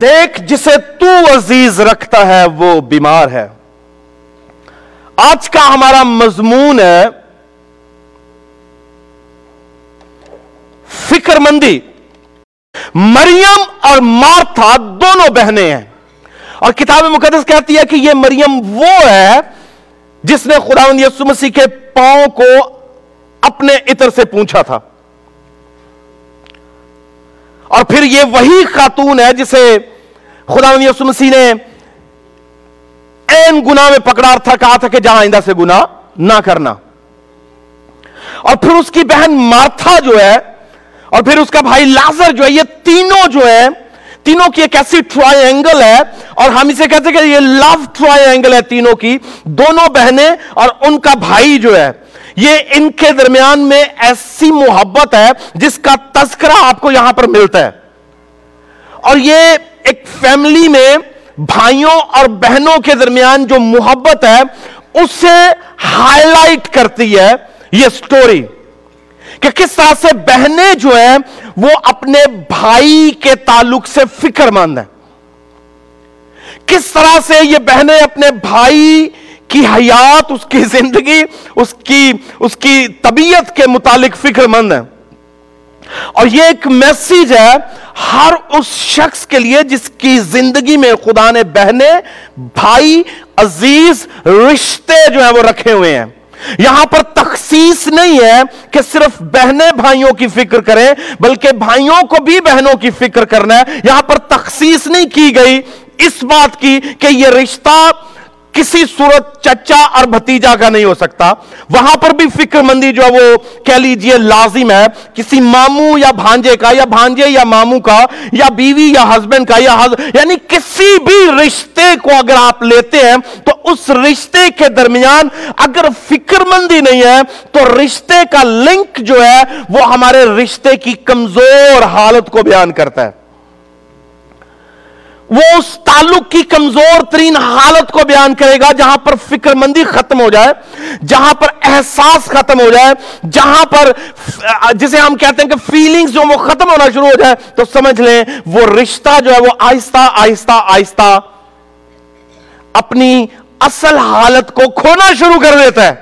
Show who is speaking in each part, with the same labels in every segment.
Speaker 1: دیکھ جسے تو عزیز رکھتا ہے، وہ بیمار ہے۔ آج کا ہمارا مضمون ہے فکر مندی۔ مریم اور مارتھا دونوں بہنیں ہیں۔ اور کتاب مقدس کہتی ہے کہ یہ مریم وہ ہے جس نے خدا یسو مسیح کے پاؤں کو اپنے عطر سے پوچھا تھا۔ اور پھر یہ وہی خاتون ہے جسے خدا مسیح نے این گنا میں پکڑا تھا کہا تھا کہ جہاں آئندہ سے گنا نہ کرنا۔ اور پھر اس کی بہن مارتھا جو ہے اور پھر اس کا بھائی لازر جو ہے، یہ تینوں جو ہے تینوں کی ایک ایسی ٹرائی اینگل ہے اور ہم اسے کہتے ہیں کہ یہ لو ٹرائی اینگل ہے تینوں کی، دونوں بہنیں اور ان کا بھائی جو ہے۔ یہ ان کے درمیان میں ایسی محبت ہے جس کا تذکرہ آپ کو یہاں پر ملتا ہے۔ اور یہ ایک فیملی میں بھائیوں اور بہنوں کے درمیان جو محبت ہے، اسے ہائی لائٹ کرتی ہے یہ سٹوری کہ کس طرح سے بہنیں جو ہیں وہ اپنے بھائی کے تعلق سے فکر مند ہیں۔ کس طرح سے یہ بہنیں اپنے بھائی کی حیات، اس کی زندگی، اس کی اس کی طبیعت کے متعلق فکر مند ہیں۔ اور یہ ایک میسیج ہے ہر اس شخص کے لیے جس کی زندگی میں خدا نے بہنیں، بھائی، عزیز، رشتے جو ہیں وہ رکھے ہوئے ہیں۔ یہاں پر تخصیص نہیں ہے کہ صرف بہنیں بھائیوں کی فکر کریں، بلکہ بھائیوں کو بھی بہنوں کی فکر کرنا ہے۔ یہاں پر تخصیص نہیں کی گئی اس بات کی کہ یہ رشتہ کسی صورت چچا اور بھتیجا کا نہیں ہو سکتا۔ وہاں پر بھی فکر مندی جو وہ کہہ لیجیے لازم ہے۔ کسی ماموں یا بھانجے کا یا بھانجے یا ماموں کا یا بیوی یا ہسبینڈ کا یا یعنی کسی بھی رشتے کو اگر آپ لیتے ہیں تو اس رشتے کے درمیان اگر فکر مندی نہیں ہے تو رشتے کا لنک جو ہے وہ ہمارے رشتے کی کمزور حالت کو بیان کرتا ہے۔ وہ اس تعلق کی کمزور ترین حالت کو بیان کرے گا جہاں پر فکر مندی ختم ہو جائے، جہاں پر احساس ختم ہو جائے، جہاں پر جسے ہم کہتے ہیں کہ فیلنگز جو وہ ختم ہونا شروع ہو جائے، تو سمجھ لیں وہ رشتہ جو ہے وہ آہستہ آہستہ آہستہ اپنی اصل حالت کو کھونا شروع کر دیتا ہے۔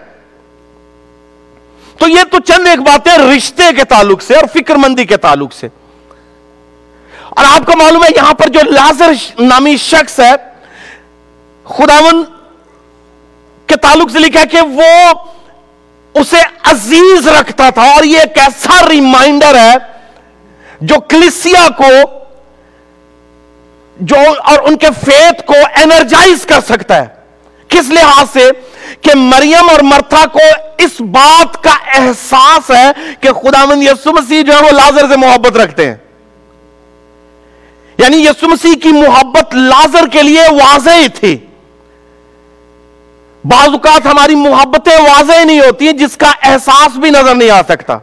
Speaker 1: تو یہ تو چند ایک باتیں رشتے کے تعلق سے اور فکر مندی کے تعلق سے۔ اور آپ کو معلوم ہے یہاں پر جو لازر نامی شخص ہے، خداون کے تعلق سے لکھا کہ وہ اسے عزیز رکھتا تھا اور یہ ایک ایسا ریمائنڈر ہے جو کلیسیا کو، جو اور ان کے فیت کو انرجائز کر سکتا ہے۔ کس لحاظ سے؟ کہ مریم اور مرتھا کو اس بات کا احساس ہے کہ خدا مند یسو مسیح جو ہے وہ لازر سے محبت رکھتے ہیں۔ یعنی یسو مسیح کی محبت لازر کے لیے واضح تھی۔ بعض اوقات ہماری محبتیں واضح نہیں ہوتی جس کا احساس بھی نظر نہیں آ سکتا۔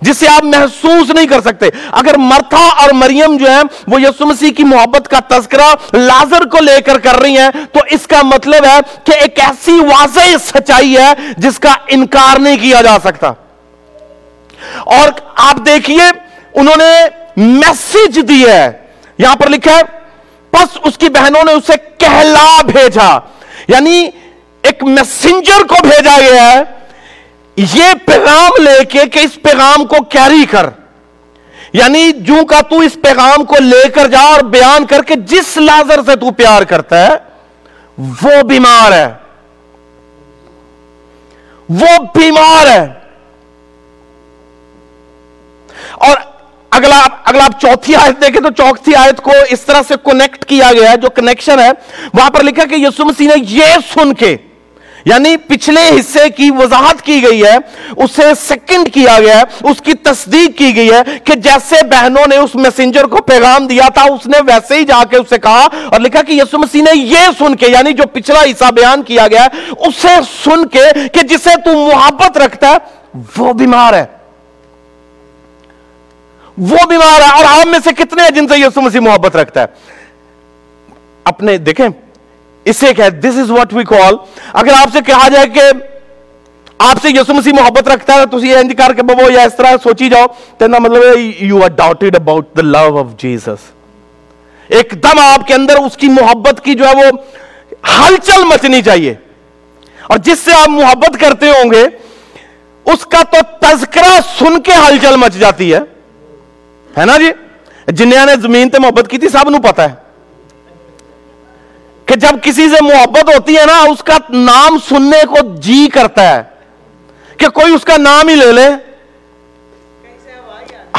Speaker 1: جسے آپ محسوس نہیں کر سکتے۔ اگر مرتھا اور مریم جو ہے وہ یسو مسیح کی محبت کا تذکرہ لازر کو لے کر کر رہی ہیں، تو اس کا مطلب ہے کہ ایک ایسی واضح سچائی ہے جس کا انکار نہیں کیا جا سکتا۔ اور آپ دیکھیے، انہوں نے میسج دی ہے۔ یہاں پر لکھا ہے، پس اس کی بہنوں نے اسے کہلا بھیجا۔ یعنی ایک میسنجر کو بھیجا گیا ہے۔ یہ پیغام لے کے کہ اس پیغام کو کیری کر۔ یعنی جو کا تو اس پیغام کو لے کر جا اور بیان کر کے جس لازر سے تو پیار کرتا ہے، وہ بیمار ہے۔ وہ بیمار ہے۔ اور اگلا اگلا آپ چوتھی آیت دیکھیں تو چوتھی آیت کو اس طرح سے کنیکٹ کیا گیا ہے، جو کنیکشن ہے، وہاں پر لکھا کہ یسو مسیح نے یہ سن کے یعنی پچھلے حصے کی وضاحت کی گئی ہے، اسے سیکنڈ کیا گیا ہے، اس کی تصدیق کی گئی ہے کہ جیسے بہنوں نے اس میسنجر کو پیغام دیا تھا، اس نے ویسے ہی جا کے اسے کہا اور لکھا کہ یسو مسیح نے یہ سن کے یعنی جو پچھلا حصہ بیان کیا گیا ہے، اسے سن کے کہ جسے تو محبت رکھتا ہے، وہ بیمار ہے۔ وہ بیمار ہے اور آپ میں سے کتنے ہیں جن سے یسو مسیح محبت رکھتا ہے؟ اپنے دیکھیں، اسے کہ دس از واٹ وی کال اگر آپ سے کہا جائے کہ آپ سے یسو مسیح محبت رکھتا ہے تو یہ انتظار کے بابو یا اس طرح سوچی جاؤ تو مطلب you are doubted about the love of Jesus ایک دم آپ کے اندر اس کی محبت کی جو ہے وہ ہلچل مچنی چاہیے۔ اور جس سے آپ محبت کرتے ہوں گے، اس کا تو تذکرہ سن کے ہلچل مچ جاتی ہے۔ ہے نا جی؟ جنیا نے زمین تے محبت کی تھی، سب نو پتا ہے۔ کہ جب کسی سے محبت ہوتی ہے نا، اس کا نام سننے کو جی کرتا ہے۔ کہ کوئی اس کا نام ہی لے لے۔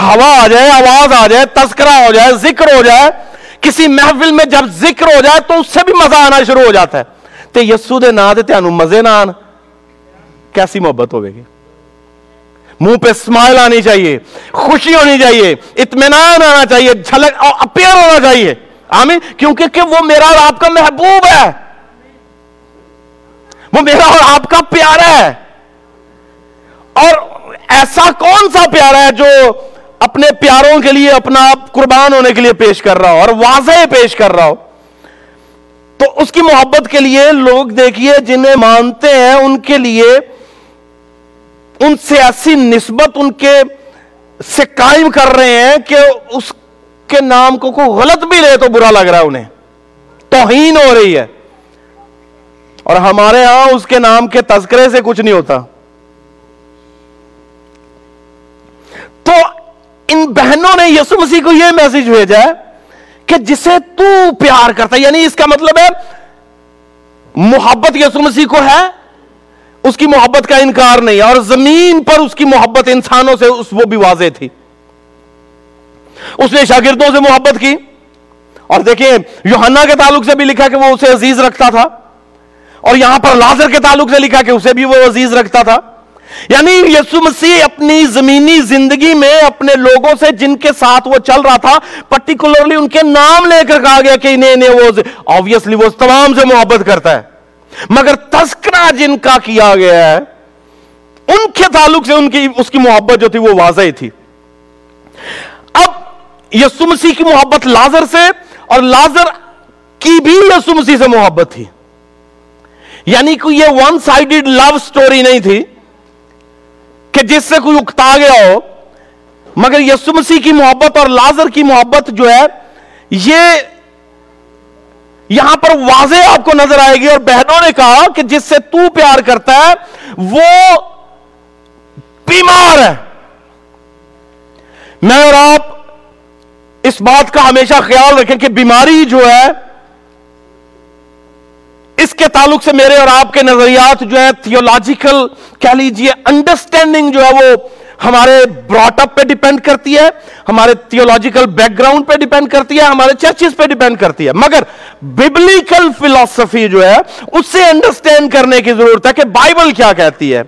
Speaker 1: ہوا آ جائے، آواز آ جائے، تذکرہ ہو جائے، ذکر ہو جائے۔ کسی محفل میں جب ذکر ہو جائے تو اس سے بھی مزہ آنا شروع ہو جاتا ہے۔ تے یسو دے نا دے تیانو مزے نہ آن کیسی محبت ہوئے گی؟ منہ پہ سمائل آنی چاہیے، خوشی ہونی چاہیے، اطمینان آنا چاہیے، جھلک اپیئر ہونا چاہیے۔ آمین؟ کیونکہ کہ وہ میرا اور آپ کا محبوب ہے۔ وہ میرا اور آپ کا پیارا ہے۔ اور ایسا کون سا پیارا ہے جو اپنے پیاروں کے لیے، اپنا آپ قربان ہونے کے لیے پیش کر رہا ہو اور واضح پیش کر رہا ہو۔ تو اس کی محبت کے لیے لوگ دیکھیے، جنہیں مانتے ہیں، ان کے لیے ان سے ایسی نسبت ان کے سے قائم کر رہے ہیں کہ اس کے نام کو کوئی غلط بھی لے تو برا لگ رہا ہے انہیں۔ توہین ہو رہی ہے۔ اور ہمارے ہاں اس کے نام کے تذکرے سے کچھ نہیں ہوتا۔ تو ان بہنوں نے یسو مسیح کو یہ میسج بھیجا ہے کہ جسے تو پیار کرتا ہے۔ یعنی اس کا مطلب ہے، محبت یسو مسیح کو ہے اس کی محبت کا انکار نہیں اور زمین پر اس کی محبت انسانوں سے اس وہ بھی واضح تھی۔ اس نے شاگردوں سے محبت کی، اور دیکھیں یوہنا کے تعلق سے بھی لکھا کہ وہ اسے عزیز رکھتا تھا، اور یہاں پر لازر کے تعلق سے لکھا کہ اسے بھی وہ عزیز رکھتا تھا۔ یعنی یسو مسیح اپنی زمینی زندگی میں اپنے لوگوں سے جن کے ساتھ وہ چل رہا تھا پرٹیکولرلی ان کے نام لے کر کہا گیا کہ انہیں انہیں وہ آبویسلی وہ تمام سے محبت کرتا ہے۔ مگر تذکرہ جن کا کیا گیا ہے، ان کے تعلق سے ان کی، اس کی محبت جو تھی وہ واضح تھی۔ اب یسو مسیح کی محبت لازر سے اور لازر کی بھی یسو مسیح سے محبت تھی۔ یعنی کہ یہ ون سائیڈڈ لو سٹوری نہیں تھی کہ جس سے کوئی اکتا گیا ہو، مگر یسو مسیح کی محبت اور لازر کی محبت جو ہے، یہ یہاں پر واضح آپ کو نظر آئے گی اور بہنوں نے کہا کہ جس سے تو پیار کرتا ہے، وہ بیمار ہے۔ میں اور آپ اس بات کا ہمیشہ خیال رکھیں کہ بیماری جو ہے، اس کے تعلق سے میرے اور آپ کے نظریات جو ہے تھیولوجیکل کہہ لیجیے انڈرسٹینڈنگ جو ہے وہ ہمارے براٹ اپ پہ ڈیپینڈ کرتی ہے، ہمارے تھیولوجیکل بیک گراؤنڈ پہ ڈیپینڈ کرتی ہے، ہمارے چرچز پہ ڈیپینڈ کرتی ہے۔ مگر ببلیکل فلسفی جو ہے، اس سے انڈرسٹینڈ کرنے کی ضرورت ہے کہ بائبل کیا کہتی ہے۔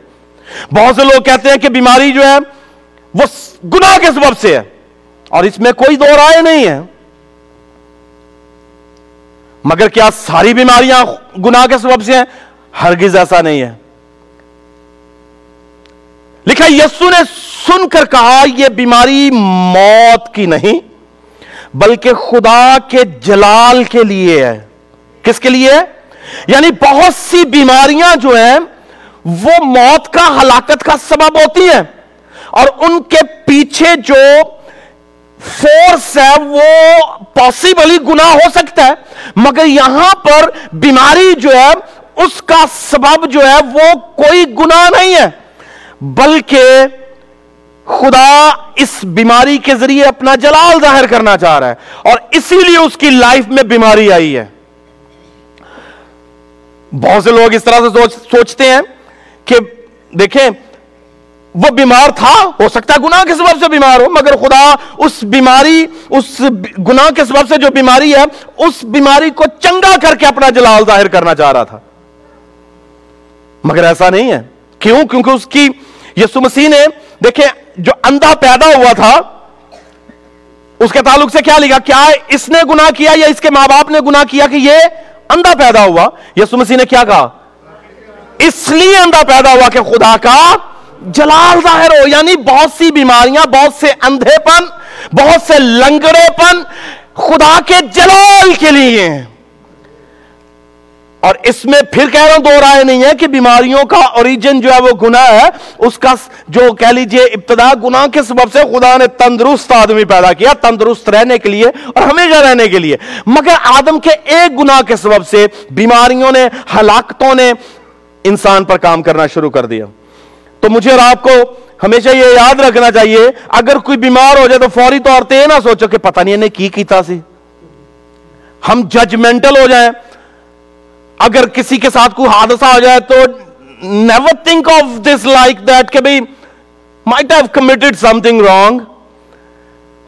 Speaker 1: بہت سے لوگ کہتے ہیں کہ بیماری جو ہے، وہ گناہ کے سبب سے ہے، اور اس میں کوئی دو رائے نہیں ہے۔ مگر کیا ساری بیماریاں گناہ کے سبب سے ہیں؟ ہرگز ایسا نہیں ہے۔ لکھا یسو نے سن کر کہا، یہ بیماری موت کی نہیں، بلکہ خدا کے جلال کے لیے ہے۔ کس کے لیے؟ یعنی بہت سی بیماریاں جو ہیں، وہ موت کا، ہلاکت کا سبب ہوتی ہیں۔ اور ان کے پیچھے جو فورس ہے، وہ پاسبلی گناہ ہو سکتا ہے۔ مگر یہاں پر بیماری جو ہے، اس کا سبب جو ہے، وہ کوئی گناہ نہیں ہے۔ بلکہ خدا اس بیماری کے ذریعے اپنا جلال ظاہر کرنا چاہ رہا ہے اور اسی لیے اس کی لائف میں بیماری آئی ہے۔ بہت سے لوگ اس طرح سے سوچتے ہیں کہ دیکھیں، وہ بیمار تھا، ہو سکتا ہے گناہ کے سبب سے بیمار ہو، مگر خدا اس بیماری، اس گناہ کے سبب سے جو بیماری ہے، اس بیماری کو چنگا کر کے اپنا جلال ظاہر کرنا چاہ رہا تھا۔ مگر ایسا نہیں ہے۔ کیوں؟ کیونکہ اس کی یسو مسیح نے، دیکھیں، جو اندھا پیدا ہوا تھا، اس کے تعلق سے کیا لکھا؟ کیا اس نے گناہ کیا یا اس کے ماں باپ نے گناہ کیا کہ یہ اندھا پیدا ہوا؟ یسو مسیح نے کیا کہا؟ اس لیے اندھا پیدا ہوا کہ خدا کا جلال ظاہر ہو یعنی بہت سی بیماریاں، بہت سے اندھے پن بہت سے لنگڑے پن خدا کے جلال کے لیے اور اس میں پھر کہہ رہا ہوں، دو رائے نہیں ہے کہ بیماریوں کا اوریجن جو ہے وہ گناہ ہے، اس کا جو کہہ لیجیے ابتدا گناہ کے سبب سے خدا نے تندرست آدمی پیدا کیا، تندرست رہنے کے لیے اور ہمیشہ رہنے کے لیے۔ مگر آدم کے ایک گناہ کے سبب سے بیماریوں نے، ہلاکتوں نے انسان پر کام کرنا شروع کر دیا۔ تو مجھے اور آپ کو ہمیشہ یہ یاد رکھنا چاہیے، اگر کوئی بیمار ہو جائے تو فوری طور پہ نہ سوچو کہ پتہ نہیں انہیں کی کیتا سی۔ ہم ججمنٹل ہو جائیں۔ اگر کسی کے ساتھ کوئی حادثہ ہو جائے تو never think of this like that کہ بھائی might have committed something wrong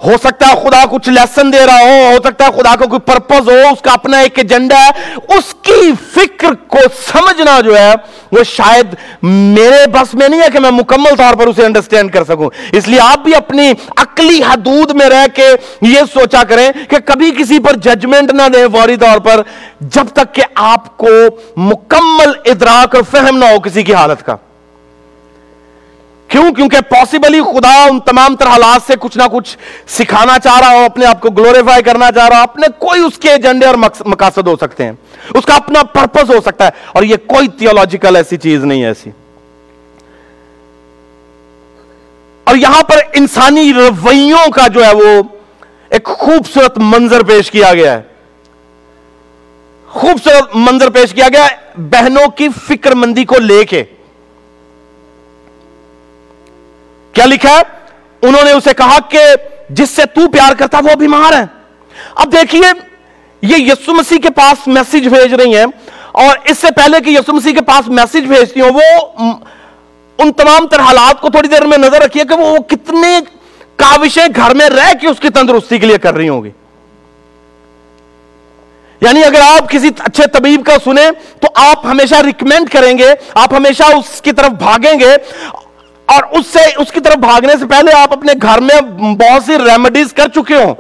Speaker 1: ہو سکتا ہے خدا کچھ لیسن دے رہا ہو ہو سکتا ہے خدا کا کوئی پرپز ہو، اس کا اپنا ایک ایجنڈا ہے۔ اس کی فکر کو سمجھنا جو ہے، وہ شاید میرے بس میں نہیں ہے کہ میں مکمل طور پر اسے انڈرسٹینڈ کر سکوں۔ اس لیے آپ بھی اپنی عقلی حدود میں رہ کے یہ سوچا کریں کہ کبھی کسی پر ججمنٹ نہ دیں فوری طور پر، جب تک کہ آپ کو مکمل ادراک اور فہم نہ ہو کسی کی حالت کا۔ کیوں؟ کیونکہ پاسبلی خدا ان تمام طرح حالات سے کچھ نہ کچھ سکھانا چاہ رہا ہو، اپنے آپ کو گلوریفائی کرنا چاہ رہا ہو، اپنے کوئی اس کے ایجنڈے اور مقاصد ہو سکتے ہیں۔ اس کا اپنا پرپس ہو سکتا ہے۔ اور یہ کوئی تھیولوجیکل ایسی چیز نہیں ہے ایسی۔ اور یہاں پر انسانی رویوں کا جو ہے وہ ایک خوبصورت منظر پیش کیا گیا ہے۔ خوبصورت منظر پیش کیا گیا ہے۔ بہنوں کی فکر مندی کو لے کے۔ کیا لکھا ہے؟ انہوں نے اسے کہا کہ جس سے تو پیار کرتا وہ بیمار ہے۔ اب دیکھیے، یہ یسو مسیح کے پاس میسج بھیج رہی ہیں اور اس سے پہلے کہ یسو مسیح کے پاس میسج بھیجتی ہوں، وہ ان تمام تر حالات کو تھوڑی دیر میں نظر رکھیے کہ وہ کتنے کاوشیں گھر میں رہ کے اس کی تندرستی کے لیے کر رہی ہوں گی۔ یعنی اگر آپ کسی اچھے طبیب کا سنیں تو آپ ہمیشہ ریکمینڈ کریں گے، آپ ہمیشہ اس کی طرف بھاگیں گے۔ اور اس سے، اس کی طرف بھاگنے سے پہلے آپ اپنے گھر میں بہت سی ریمیڈیز کر چکے ہوں۔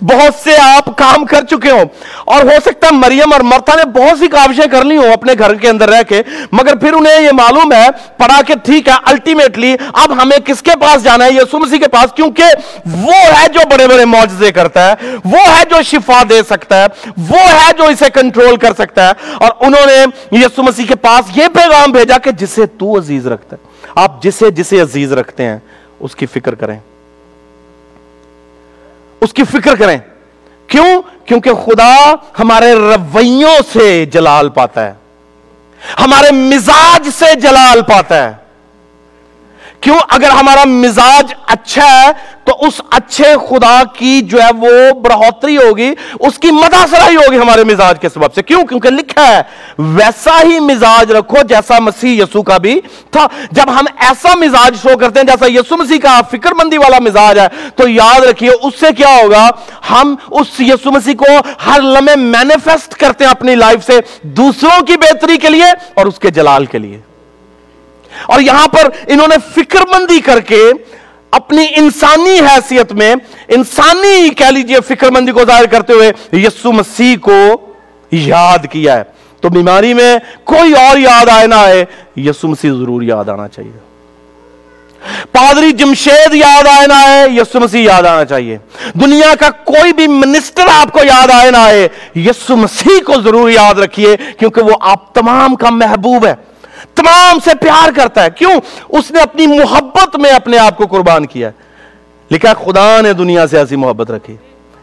Speaker 1: بہت سے آپ کام کر چکے ہوں۔ اور ہو سکتا ہے مریم اور مرتا نے بہت سی کاوشیں کر لی ہوں اپنے گھر کے اندر رہ کے، مگر پھر انہیں یہ معلوم ہے، پڑھا کہ ٹھیک ہے الٹیمیٹلی اب ہمیں کس کے پاس جانا ہے؟ یسو مسیح کے پاس، کیونکہ وہ ہے جو بڑے بڑے معجزے کرتا ہے، وہ ہے جو شفا دے سکتا ہے، وہ ہے جو اسے کنٹرول کر سکتا ہے۔ اور انہوں نے یسو مسیح کے پاس یہ پیغام بھیجا کہ جسے تو عزیز رکھتا ہے۔ آپ جسے جسے عزیز رکھتے ہیں، اس کی فکر کریں۔ اس کی فکر کریں۔ کیوں؟ کیونکہ خدا ہمارے رویوں سے جلال پاتا ہے۔ ہمارے مزاج سے جلال پاتا ہے۔ کیوں اگر ہمارا مزاج اچھا ہے تو اس اچھے خدا کی جو ہے وہ بڑھوتری ہوگی، اس کی مدہ سرائی ہوگی ہمارے مزاج کے سبب سے۔ کیوں؟ کیونکہ لکھا ہے، ویسا ہی مزاج رکھو جیسا مسیح یسو کا بھی تھا۔ جب ہم ایسا مزاج شو کرتے ہیں جیسا یسو مسیح کا فکر مندی والا مزاج ہے، تو یاد رکھیے اس سے کیا ہوگا؟ ہم اس یسو مسیح کو ہر لمحے مینیفیسٹ کرتے ہیں اپنی لائف سے، دوسروں کی بہتری کے لیے اور اس کے جلال کے لیے۔ اور یہاں پر انہوں نے فکر مندی کر کے اپنی انسانی حیثیت میں، انسانی کہہ لیجیے فکر مندی کو ظاہر کرتے ہوئے یسو مسیح کو یاد کیا ہے۔ تو بیماری میں کوئی اور یاد آئے نہ آئے یسو مسیح ضرور یاد آنا چاہیے۔ پادری جمشید یاد آئے نہ آئے یسو مسیح یاد آنا چاہیے۔ دنیا کا کوئی بھی منسٹر آپ کو یاد آئے نہ آئے یسو مسیح کو ضرور یاد رکھیے، کیونکہ وہ آپ تمام کا محبوب ہے۔ تمام سے پیار کرتا ہے۔ کیوں؟ اس نے اپنی محبت میں اپنے آپ کو قربان کیا۔ لکھا خدا نے دنیا سے ایسی محبت رکھی۔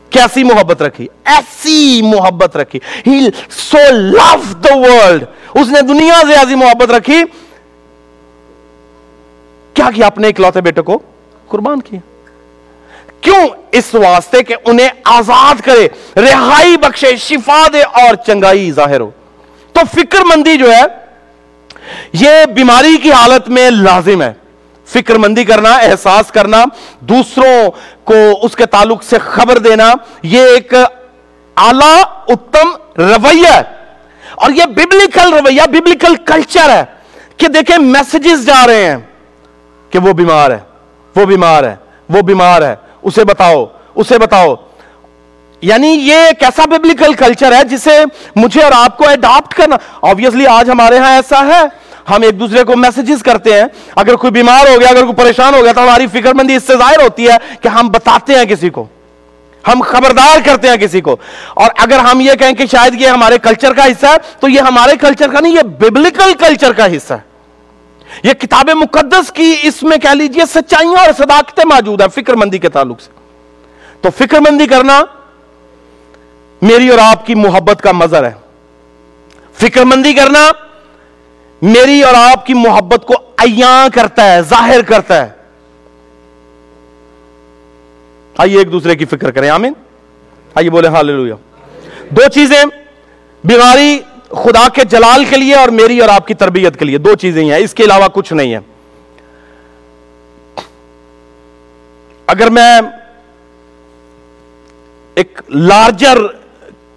Speaker 1: کیسی محبت رکھی؟ ایسی محبت رکھی۔ ہی سو لو دا ورلڈ اس نے دنیا سے ایسی محبت رکھی۔ کیا کیا اپنے اکلوتے بیٹے کو قربان کیا؟ کیوں؟ اس واسطے کہ انہیں آزاد کرے، رہائی بخشے، شفا دے اور چنگائی ظاہر ہو۔ تو فکر مندی جو ہے یہ بیماری کی حالت میں لازم ہے۔ فکر مندی کرنا، احساس کرنا، دوسروں کو اس کے تعلق سے خبر دینا، یہ ایک اعلی اتم رویہ ہے۔ اور یہ ببلیکل رویہ ببلیکل کلچر ہے کہ دیکھیں میسجز جا رہے ہیں کہ وہ بیمار ہے، وہ بیمار ہے، وہ بیمار ہے۔ اسے بتاؤ اسے بتاؤ۔ یعنی یہ ایک ایسا ببلیکل کلچر ہے جسے مجھے اور آپ کو اڈاپٹ کرنا آبویسلی آج ہمارے ہاں ایسا ہے۔ ہم ایک دوسرے کو میسجز کرتے ہیں۔ اگر کوئی بیمار ہو گیا، اگر کوئی پریشان ہو گیا، تو ہماری فکر مندی اس سے ظاہر ہوتی ہے کہ ہم بتاتے ہیں کسی کو۔ ہم خبردار کرتے ہیں کسی کو۔ اور اگر ہم یہ کہیں کہ شاید یہ ہمارے کلچر کا حصہ ہے، تو یہ ہمارے کلچر کا نہیں، یہ ببلکل کلچر کا حصہ ہے۔ یہ کتاب مقدس کی اس میں کہہ لیجیے سچائیاں اور صداقتیں موجود ہیں فکر مندی کے تعلق سے۔ تو فکر مندی کرنا میری اور آپ کی محبت کا مظہر ہے۔ فکر مندی کرنا میری اور آپ کی محبت کو ایاں کرتا ہے، ظاہر کرتا ہے۔ آئیے ایک دوسرے کی فکر کریں، آمین۔ آئیے بولے ہاں دو چیزیں بیماری خدا کے جلال کے لیے اور میری اور آپ کی تربیت کے لیے۔ دو چیزیں ہیں، اس کے علاوہ کچھ نہیں ہے۔ اگر میں ایک لارجر